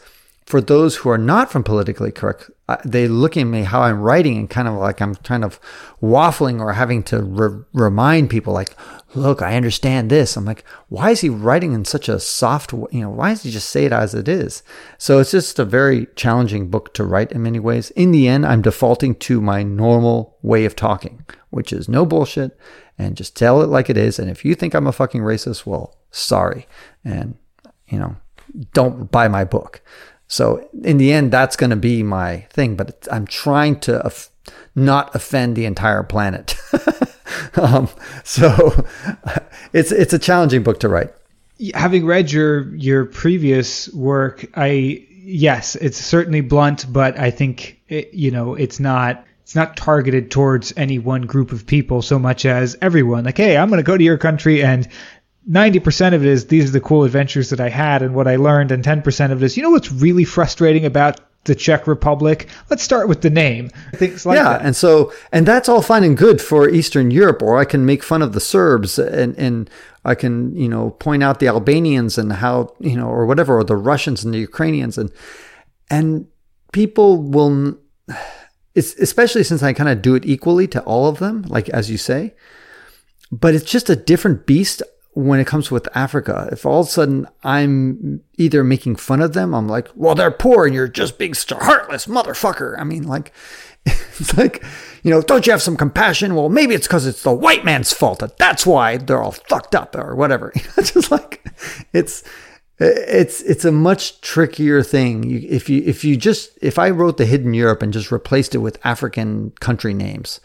for those who are not from politically correct, they look at me how I'm writing and kind of like I'm kind of waffling or having to re- remind people like, look, I understand this. I'm like, why is he writing in such a soft, you know, why does he just say it as it is? So it's just a very challenging book to write in many ways. In the end, I'm defaulting to my normal way of talking, which is no bullshit and just tell it like it is. And if you think I'm a fucking racist, well, sorry. And, you know, don't buy my book. So in the end, that's going to be my thing. But I'm trying to not offend the entire planet. um, so it's it's a challenging book to write. Having read your your previous work, I yes, it's certainly blunt, but I think it, you know it's not it's not targeted towards any one group of people so much as everyone. Like, hey, I'm going to go to your country and 90% of it is these are the cool adventures that I had and what I learned, and 10% of it is, you know what's really frustrating about the Czech Republic. Let's start with the name. Things like yeah, that. and so and that's all fine and good for Eastern Europe, or I can make fun of the Serbs and and I can you know point out the Albanians and how you know or whatever, or the Russians and the Ukrainians and and people will, especially since I kind of do it equally to all of them, like as you say, but it's just a different beast when it comes with Africa, if all of a sudden I'm either making fun of them, I'm like, well, they're poor and you're just being heartless motherfucker. I mean, like, it's like, you know, don't you have some compassion? Well, maybe it's because it's the white man's fault that that's why they're all fucked up or whatever. it's just like, it's, it's it's a much trickier thing. You, if you if you just if I wrote the Hidden Europe and just replaced it with African country names,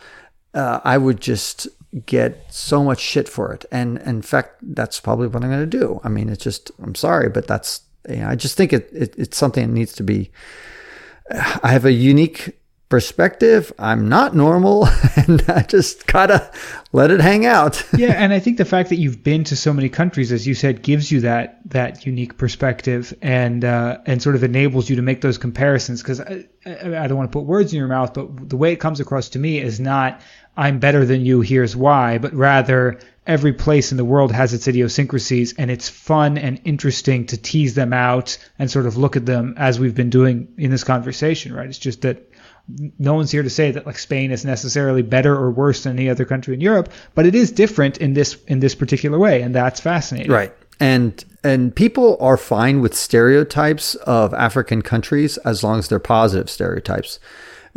uh, I would just get so much shit for it. And in fact, that's probably what I'm going to do. I mean, it's just, I'm sorry, but that's, you know, I just think it, it, it's something that needs to be, I have a unique perspective. I'm not normal and I just gotta let it hang out. yeah. And I think the fact that you've been to so many countries, as you said, gives you that, that unique perspective and, uh, and sort of enables you to make those comparisons. Cause I, I don't want to put words in your mouth, but the way it comes across to me is not, I'm better than you, here's why, but rather every place in the world has its idiosyncrasies and it's fun and interesting to tease them out and sort of look at them as we've been doing in this conversation, right? It's just that no one's here to say that like Spain is necessarily better or worse than any other country in Europe, but it is different in this in this particular way, and that's fascinating. Right. And and people are fine with stereotypes of African countries as long as they're positive stereotypes.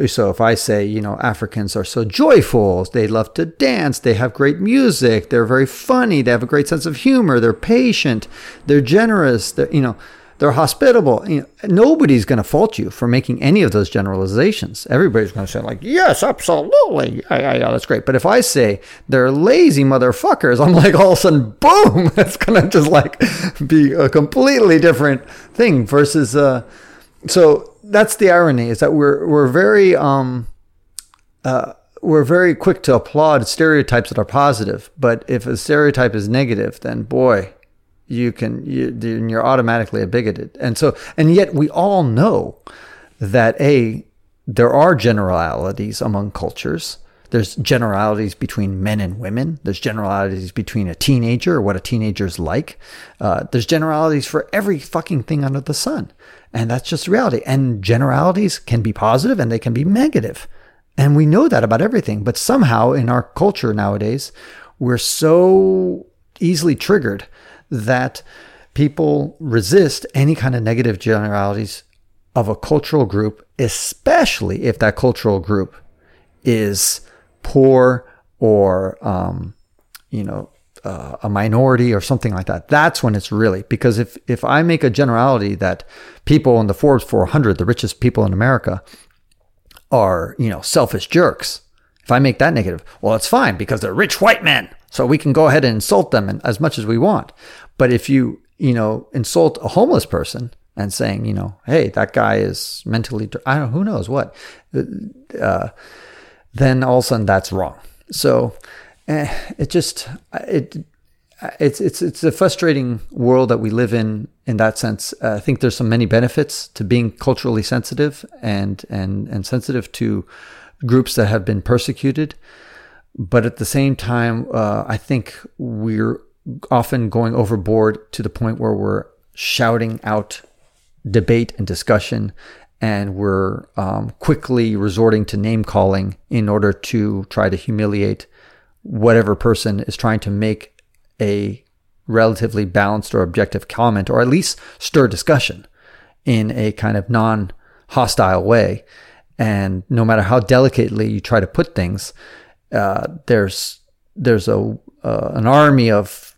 So if I say, you know, Africans are so joyful, they love to dance, they have great music, they're very funny, they have a great sense of humor, they're patient, they're generous, they're, you know, they're hospitable. You know, nobody's going to fault you for making any of those generalizations. Everybody's going to say like, "Yes, absolutely, yeah, yeah, yeah, that's great." But if I say they're lazy motherfuckers, I'm like, all of a sudden, boom, that's going to just like be a completely different thing. Versus, uh, so that's the irony is that we're we're very um, uh, we're very quick to applaud stereotypes that are positive, but if a stereotype is negative, then boy, you can you, you're automatically a bigoted. And so, and yet we all know that a there are generalities among cultures. There's generalities between men and women. There's generalities between a teenager or what a teenager's like. Uh, there's generalities for every fucking thing under the sun. And that's just reality. And generalities can be positive and they can be. And we know that about everything. But somehow in our culture nowadays, we're so easily triggered that people resist any kind of negative generalities of a cultural group, especially if that cultural group is poor or, um, you know, uh, a minority or something like that. That's when it's really because if if I make a generality that people in the Forbes 400, the richest people in America, are you know selfish jerks. If I make that negative, well, it's fine because they're rich white men, so we can go ahead and insult them as much as we want. But if you you know insult a homeless person and saying you know hey that guy is mentally I don't who knows what, uh, then all of a sudden that's wrong. So eh, it just it it's it's it's a frustrating world that we live in in that sense. Uh, I think there's some many benefits to being culturally sensitive and and and sensitive to groups that have been persecuted, but at the same time, uh, I think we're often going overboard to the point where we're shouting out debate and discussion and we're um, quickly resorting to name calling in order to try to humiliate whatever person is trying to make a relatively balanced or objective comment, or at least stir discussion in a kind of non hostile way. And no matter how delicately you try to put things, uh, there's there's a uh, an army of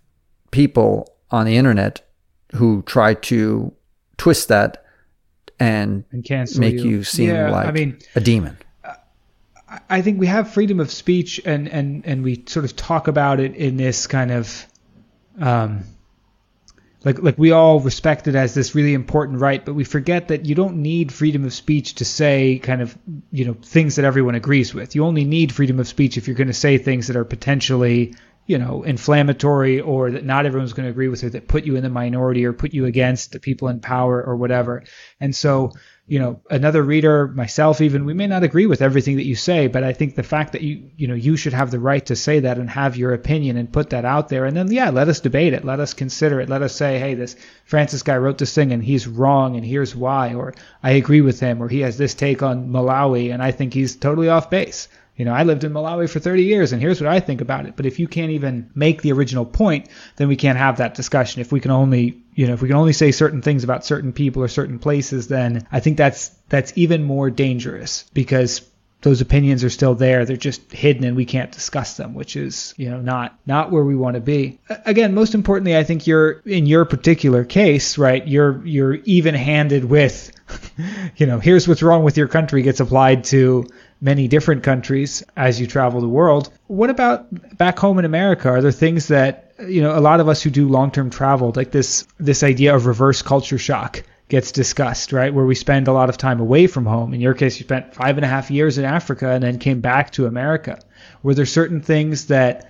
people on the internet who try to twist that and, and cancel make you, you seem yeah, like I mean, a demon. I think we have freedom of speech, and and and we sort of talk about it in this kind of, um, like like we all respect it as this really important right, but we forget that you don't need freedom of speech to say kind of you know things that everyone agrees with. You only need freedom of speech if you're going to say things that are potentially you know inflammatory or that not everyone's going to agree with or that put you in the minority or put you against the people in power or whatever. And so you know, another reader, myself even, we may not agree with everything that you say, but I think the fact that you, you know, you should have the right to say that and have your opinion and put that out there. And then, yeah, let us debate it. Let us consider it. Let us say, hey, this Francis guy wrote this thing and he's wrong and here's why, or I agree with him, or he has this take on Malawi and I think he's totally off base. You know, I lived in Malawi for 30 years and here's what I think about it. But if you can't even make the original point, then we can't have that discussion. If we can only, you know, if we can only say certain things about certain people or certain places, then I think that's that's even more dangerous because those opinions are still there they're just hidden and we can't discuss them which is you know not not where we want to be again most importantly i think you're in your particular case right you're you're even handed with you know here's what's wrong with your country gets applied to many different countries as you travel the world. What about back home in America? Are there things that you know a lot of us who do long-term travel, like this this idea of reverse culture shock, gets discussed, right? Where we spend a lot of time away from home. In your case, you spent five and a half years in Africa and then came back to America. Were there certain things that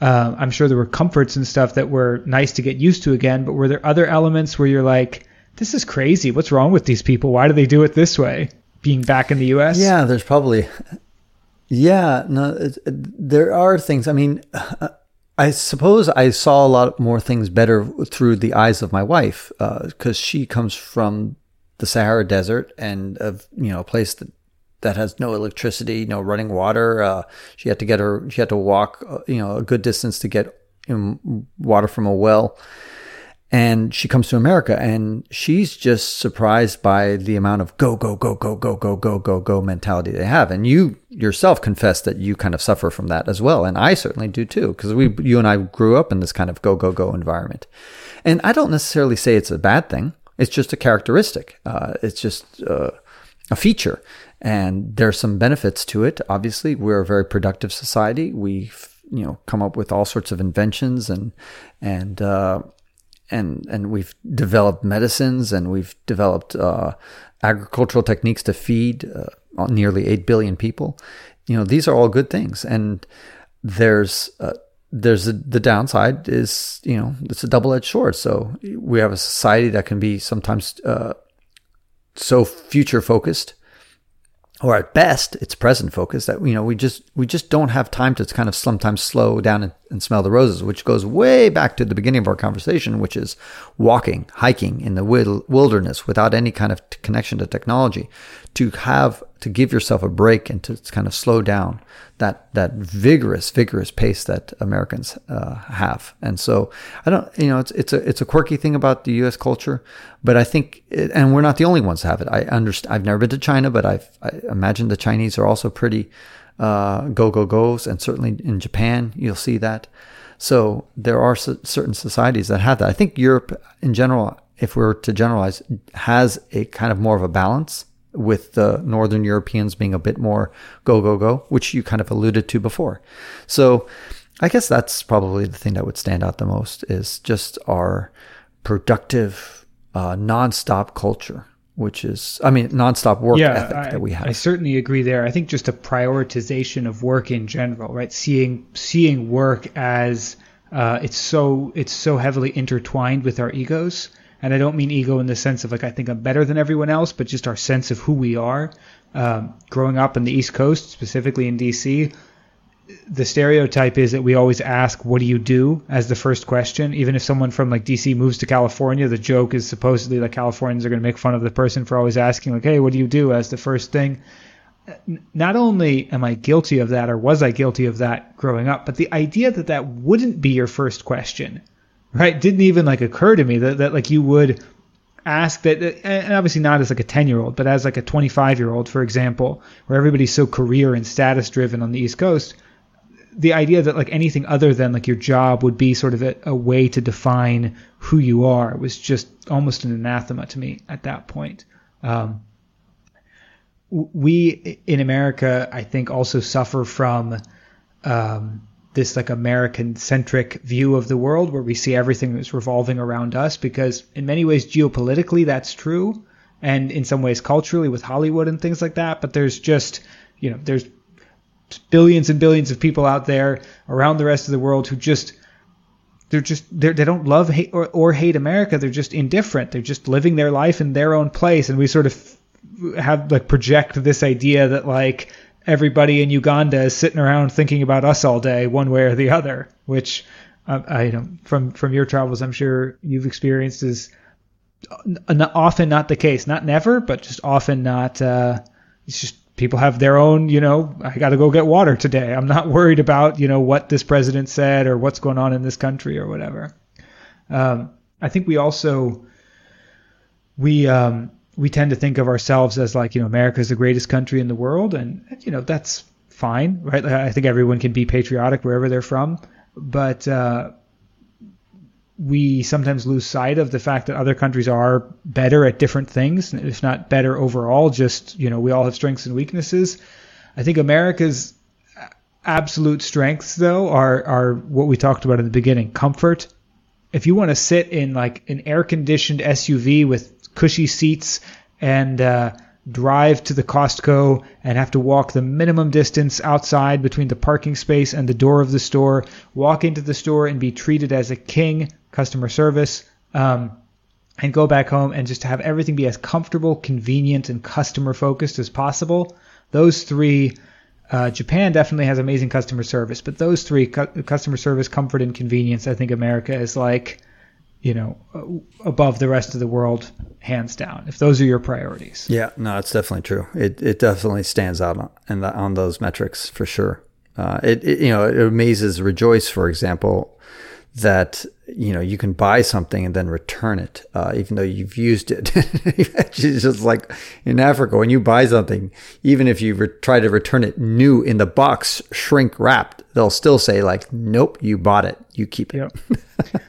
uh, I'm sure there were comforts and stuff that were nice to get used to again, but were there other elements where you're like, this is crazy. What's wrong with these people? Why do they do it this way? Being back in the U.S. Yeah, there's probably. Yeah, no, it, it, there are things. I mean, I suppose I saw a lot more things better through the eyes of my wife because uh, she comes from the Sahara Desert and of you know a place that that has no electricity, no running water. Uh, she had to get her, she had to walk, uh, you know, a good distance to get water from a well and she comes to America and she's just surprised by the amount of go, go, go, go, go, go, go, go, go mentality they have. And you yourself confess that you kind of suffer from that as well. And I certainly do too, because we, you and I grew up in this kind of go, go, go environment. And I don't necessarily say it's a bad thing. It's just a characteristic. Uh, it's just uh, a feature. And there's some benefits to it. Obviously, we're a very productive society. We've you know come up with all sorts of inventions and and uh, and and we've developed medicines and we've developed uh, agricultural techniques to feed uh, nearly eight billion people. You know, these are all good things, and there's uh, there's a, the downside is you know it's a double edged sword. So we have a society that can be sometimes uh, so future focused or at best it's present focus that you know we just we just don't have time to kind of sometimes slow down and, and, smell the roses which goes way back to the beginning of our conversation which is walking hiking in the wilderness without any kind of connection to technology. To have to give yourself a break and to kind of slow down that that vigorous vigorous pace that Americans uh, have. And so I don't you know it's it's a it's a quirky thing about the U.S. culture, but I think it, and we're not the only ones to have it. I understand. I've never been to China, but I've I imagine the Chinese are also pretty uh, go go goes, and certainly in Japan you'll see that. So there are certain societies that have that. I think Europe in general, if we were to generalize, has a kind of more of a balance with the Northern Europeans being a bit more go, go, go, which you kind of alluded to before. So I guess that's probably the thing that would stand out the most is just our productive, uh, nonstop culture. Which is, I mean, nonstop work yeah, ethic I, that we have. I certainly agree there. I think just a prioritization of work in general, right? Seeing seeing work as uh, it's so it's so heavily intertwined with our egos and I don't mean ego in the sense of like I think I'm better than everyone else, but just our sense of who we are. Um, growing up in the East Coast, specifically in DC, the stereotype is that we always ask, "What do you do?" as the first question. Even if someone from like DC moves to California, the joke is supposedly that Californians are going to make fun of the person for always asking, like, "Hey, what do you do?" as the first thing. Not only am I guilty of that, or was I guilty of that growing up, but the idea that that wouldn't be your first question right? Didn't even like occur to me that, that like you would ask that, and obviously not as like a 10 year old, but as like a 25 year old, for example, where everybody's so career and status driven on the East Coast. The idea that like anything other than like your job would be sort of a, a way to define who you are was just almost an anathema to me at that point. Um, we in America, I think, also suffer from um, this like American centric view of the world where we see everything that's revolving around us because in many ways geopolitically that's true and in some ways culturally with Hollywood and things like that. But there's just you know there's billions and billions of people out there around the rest of the world who just they're just they're, they don't love hate or, or hate America. They're just indifferent. They're just living their life in their own place. And we sort of have like project this idea that like everybody in Uganda is sitting around thinking about us all day, one way or the other. Which uh, I don't from from your travels, I'm sure you've experienced is often not the case. Not never, but just often not. Uh, it's just people have their own. You know, I got to go get water today. I'm not worried about you know what this president said or what's going on in this country or whatever. Um, I think we also we um, we tend to think of ourselves as like you know America is the greatest country in the world, and you know that's fine, right? I think everyone can be patriotic wherever they're from, but uh, we sometimes lose sight of the fact that other countries are better at different things, if not better overall. Just you know, we all have strengths and weaknesses. I think America's absolute strengths, though, are are what we talked about in the beginning: comfort. If you want to sit in like an air-conditioned SUV with cushy seats and uh, drive to the Costco and have to walk the minimum distance outside between the parking space and the door of the store, walk into the store and be treated as a king, customer service, um, and go back home and just have everything be as comfortable, convenient, and customer focused as possible. Those three, uh, Japan definitely has amazing customer service, but those three, cu- customer service, comfort, and convenience, I think America is like you know, above the rest of the world, hands down. If those are your priorities. Yeah, no, it's definitely true. It it definitely stands out on the, on those metrics for sure. Uh, it, it you know it amazes Rejoice, for example, that you know you can buy something and then return it uh, even though you've used it. It's just like in africa when you buy something even if you re- try to return it new in the box shrink wrapped they'll still say like nope you bought it. You keep it. Yep.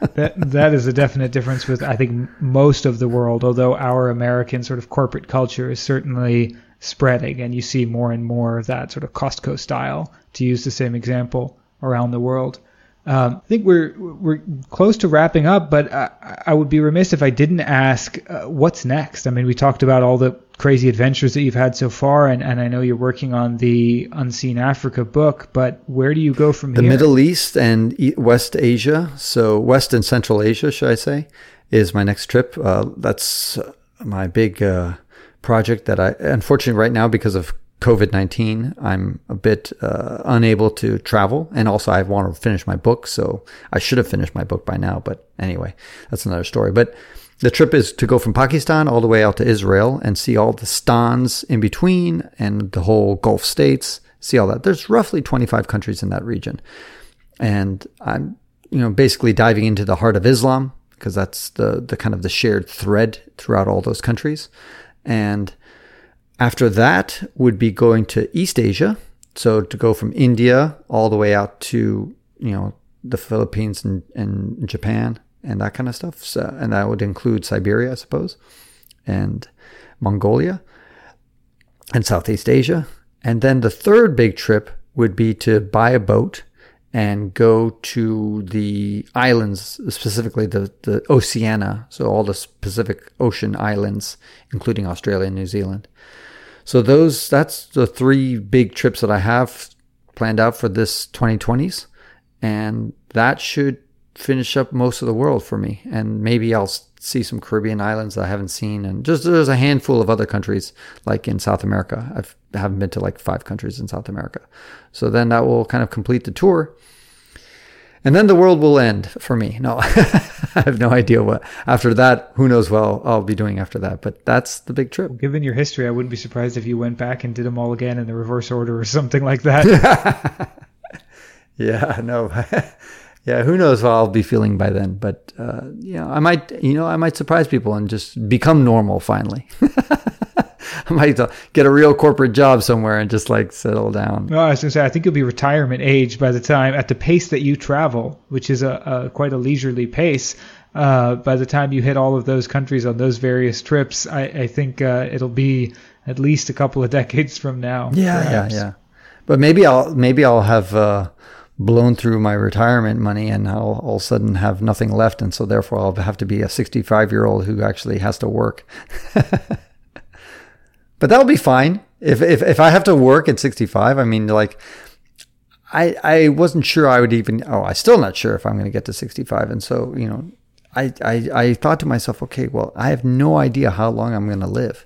that that is a definite difference with i think most of the world although our american sort of corporate culture is certainly spreading and you see more and more of that sort of costco style to use the same example around the world um, I think we're we're close to wrapping up, but I, I would be remiss if I didn't ask uh, what's next. I mean, we talked about all the crazy adventures that you've had so far, and, and I know you're working on the Unseen Africa book, but where do you go from the here? The Middle East and West Asia, so West and Central Asia, should I say, is my next trip. Uh, that's my big uh, project that I, unfortunately, right now because of COVID 19, I'm a bit uh, unable to travel. And also, I want to finish my book. So I should have finished my book by now. But anyway, that's another story. But the trip is to go from Pakistan all the way out to Israel and see all the stans in between and the whole Gulf states, see all that. There's roughly 25 countries in that region. And I'm, you know, basically diving into the heart of Islam because that's the, the kind of the shared thread throughout all those countries. And after that would be going to East Asia. So to go from India all the way out to, you know, the Philippines and, and Japan and that kind of stuff. So, and that would include Siberia, I suppose, and Mongolia and Southeast Asia. And then the third big trip would be to buy a boat and go to the islands, specifically the, the Oceania, so all the Pacific Ocean islands, including Australia and New Zealand. So those that's the three big trips that I have planned out for this 2020s, and that should finish up most of the world for me. And maybe I'll see some Caribbean islands I haven't seen, and just there's a handful of other countries like in South America. I've, I haven't been to like five countries in South America, so then that will kind of complete the tour and then the world will end for me. No, I have no idea what after that. Who knows what I'll be doing after that? But that's the big trip. Given your history, I wouldn't be surprised if you went back and did them all again in the reverse order or something like that. yeah, no, yeah. Who knows how I'll be feeling by then? But uh, you know, I might, you know, I might surprise people and just become normal finally. I might get a real corporate job somewhere and just like settle down. No, I was gonna say I think you'll be retirement age by the time at the pace that you travel, which is a, a quite a leisurely pace. Uh, by the time you hit all of those countries on those various trips, I, I think uh, it'll be at least a couple of decades from now. Yeah, perhaps. yeah, yeah. But maybe I'll maybe I'll have uh, blown through my retirement money and I'll all of a sudden have nothing left, and so therefore I'll have to be a 65 year old who actually has to work. but that'll be fine. If, if, if I have to work at 65, I mean, like, I, I wasn't sure I would even, oh, I'm still not sure if I'm going to get to 65. And so, you know, I, I, I thought to myself, okay, well, I have no idea how long I'm going to live.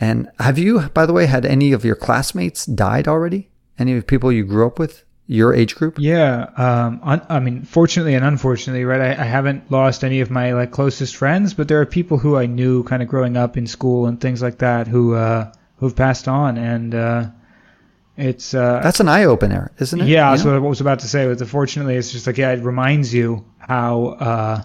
And have you, by the way, had any of your classmates died already? Any of people you grew up with, your age group? Yeah. Um, un- I mean, fortunately and unfortunately, right? I, I haven't lost any of my like closest friends, but there are people who I knew kind of growing up in school and things like that who uh, who've passed on, and uh, it's uh, That's an eye opener, isn't it? yeah. You That's know? what I was about to say. But unfortunately, it's just like yeah, it reminds you how uh,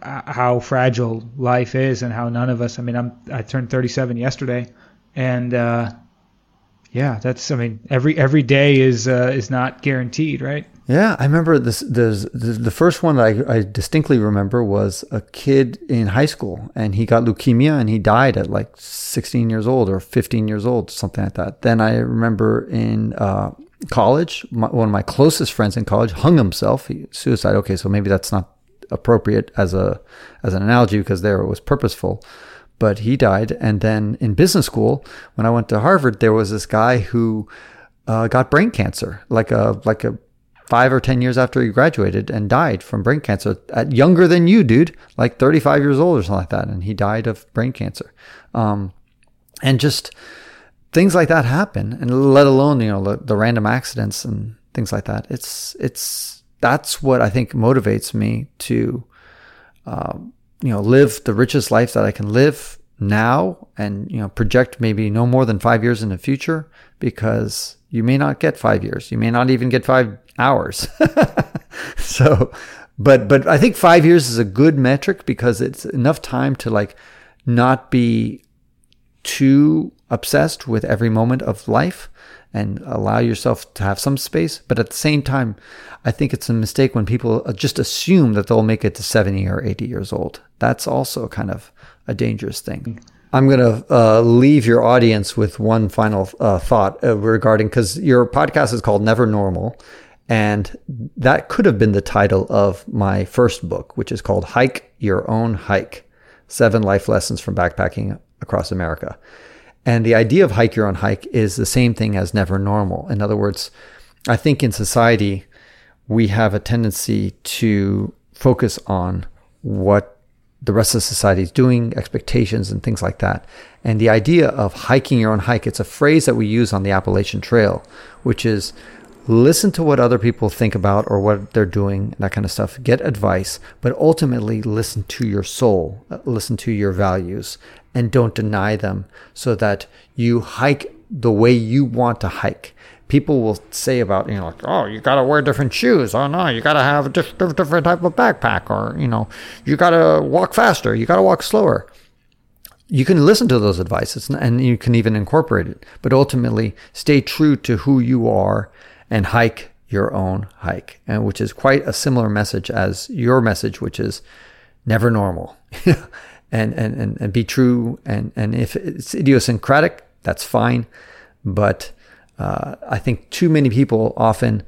how fragile life is and how none of us. I mean, I'm I turned 37 yesterday, and uh, yeah, that's I mean every every day is uh, is not guaranteed, right? Yeah, I remember this. There's the, first one that I, I distinctly remember was a kid in high school, and he got leukemia, and he died at like 16 years old or 15 years old, something like that. Then I remember in uh, college, my, one of my closest friends in college hung himself. He, suicide. Okay, so maybe that's not appropriate as a as an analogy because there it was purposeful but he died. And then in business school, when I went to Harvard, there was this guy who uh, got brain cancer, like a like a five or ten years after he graduated, and died from brain cancer at younger than you, dude, like thirty five years old or something like that, and he died of brain cancer. Um, and just things like that happen, and let alone you know the, the random accidents and things like that. It's it's that's what I think motivates me to um, you know live the richest life that I can live now and you know project maybe no more than 5 years in the future because you may not get 5 years. You may not even get 5 hours. So but but I think 5 years is a good metric because it's enough time to like not be too obsessed with every moment of life and allow yourself to have some space. But at the same time, I think it's a mistake when people just assume that they'll make it to 70 or 80 years old. That's also kind of a dangerous thing. I'm going to uh, leave your audience with one final uh, thought uh, regarding because your podcast is called Never Normal. And that could have been the title of my first book, which is called Hike Your Own Hike Seven Life Lessons from Backpacking Across America. And the idea of hike your own hike is the same thing as never normal. In other words, I think in society, we have a tendency to focus on what the rest of society is doing, expectations, and things like that. And the idea of hiking your own hike, it's a phrase that we use on the Appalachian Trail, which is listen to what other people think about or what they're doing, that kind of stuff. Get advice, but ultimately listen to your soul, uh, listen to your values, and don't deny them so that you hike the way you want to hike. People will say about, you know, like, oh, you got to wear different shoes. Oh, no, you got to have a diff- different type of backpack. Or, you know, you got to walk faster. You got to walk slower you can listen to those advices and you can even incorporate it, but ultimately stay true to who you are and hike your own hike, and which is quite a similar message as your message, which is never normal. and, and, and, and be true. And, and if it's idiosyncratic, that's fine. But uh, I think too many people often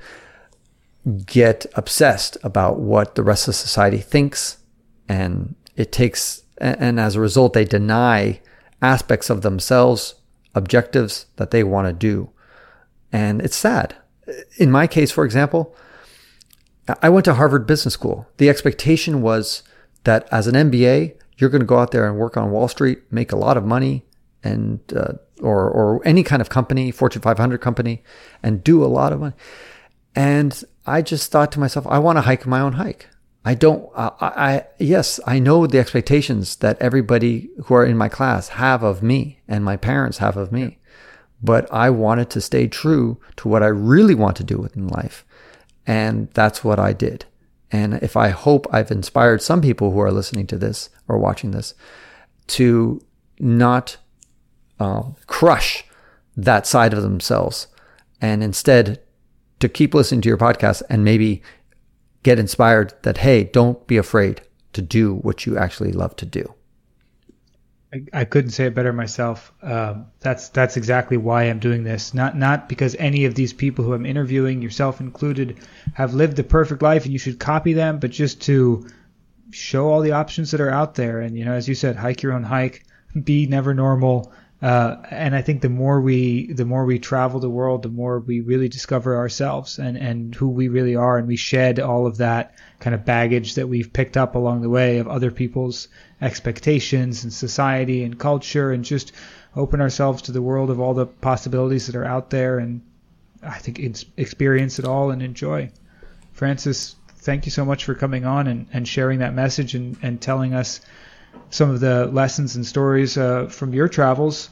get obsessed about what the rest of society thinks, and it takes, and as a result, they deny aspects of themselves, objectives that they want to do. And it's sad. In my case, for example, I went to Harvard Business School. The expectation was that as an MBA, you're going to go out there and work on Wall Street, make a lot of money, and uh, or or any kind of company, Fortune 500 company, and do a lot of money. And I just thought to myself, I want to hike my own hike. I don't. I, I yes, I know the expectations that everybody who are in my class have of me, and my parents have of me. But I wanted to stay true to what I really want to do with in life, and that's what I did. And if I hope I've inspired some people who are listening to this or watching this to not uh, crush that side of themselves and instead to keep listening to your podcast and maybe get inspired that, hey, don't be afraid to do what you actually love to do. I, I couldn't say it better myself. Um, that's that's exactly why I'm doing this. Not not because any of these people who I'm interviewing, yourself included, have lived the perfect life and you should copy them, but just to show all the options that are out there. And you know, as you said, hike your own hike, be never normal. Uh, and I think the more we the more we travel the world, the more we really discover ourselves and and who we really are, and we shed all of that kind of baggage that we've picked up along the way of other people's expectations and society and culture and just open ourselves to the world of all the possibilities that are out there, and I think it's experience it all and enjoy. Francis, thank you so much for coming on and, and sharing that message and, and telling us some of the lessons and stories uh, from your travels.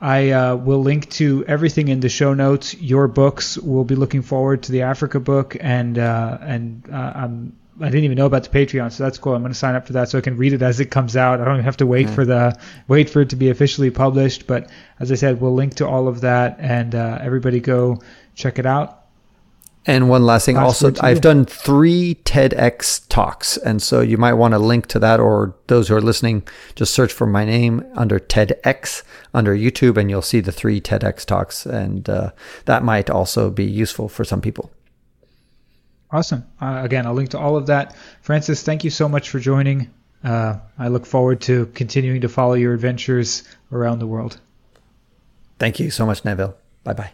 I uh, will link to everything in the show notes. Your books. We'll be looking forward to the Africa book, and uh, and uh, I'm I didn't even know about the Patreon, so that's cool. I'm going to sign up for that so I can read it as it comes out. I don't even have to wait for the wait for it to be officially published. But as I said, we'll link to all of that, and uh, everybody go check it out. And one last thing, last also, I've done three TEDx talks, and so you might want to link to that, or those who are listening, just search for my name under TEDx under YouTube, and you'll see the three TEDx talks, and uh, that might also be useful for some people. Awesome. Uh, again, I'll link to all of that. Francis, thank you so much for joining. Uh, I look forward to continuing to follow your adventures around the world. Thank you so much, Neville. Bye bye.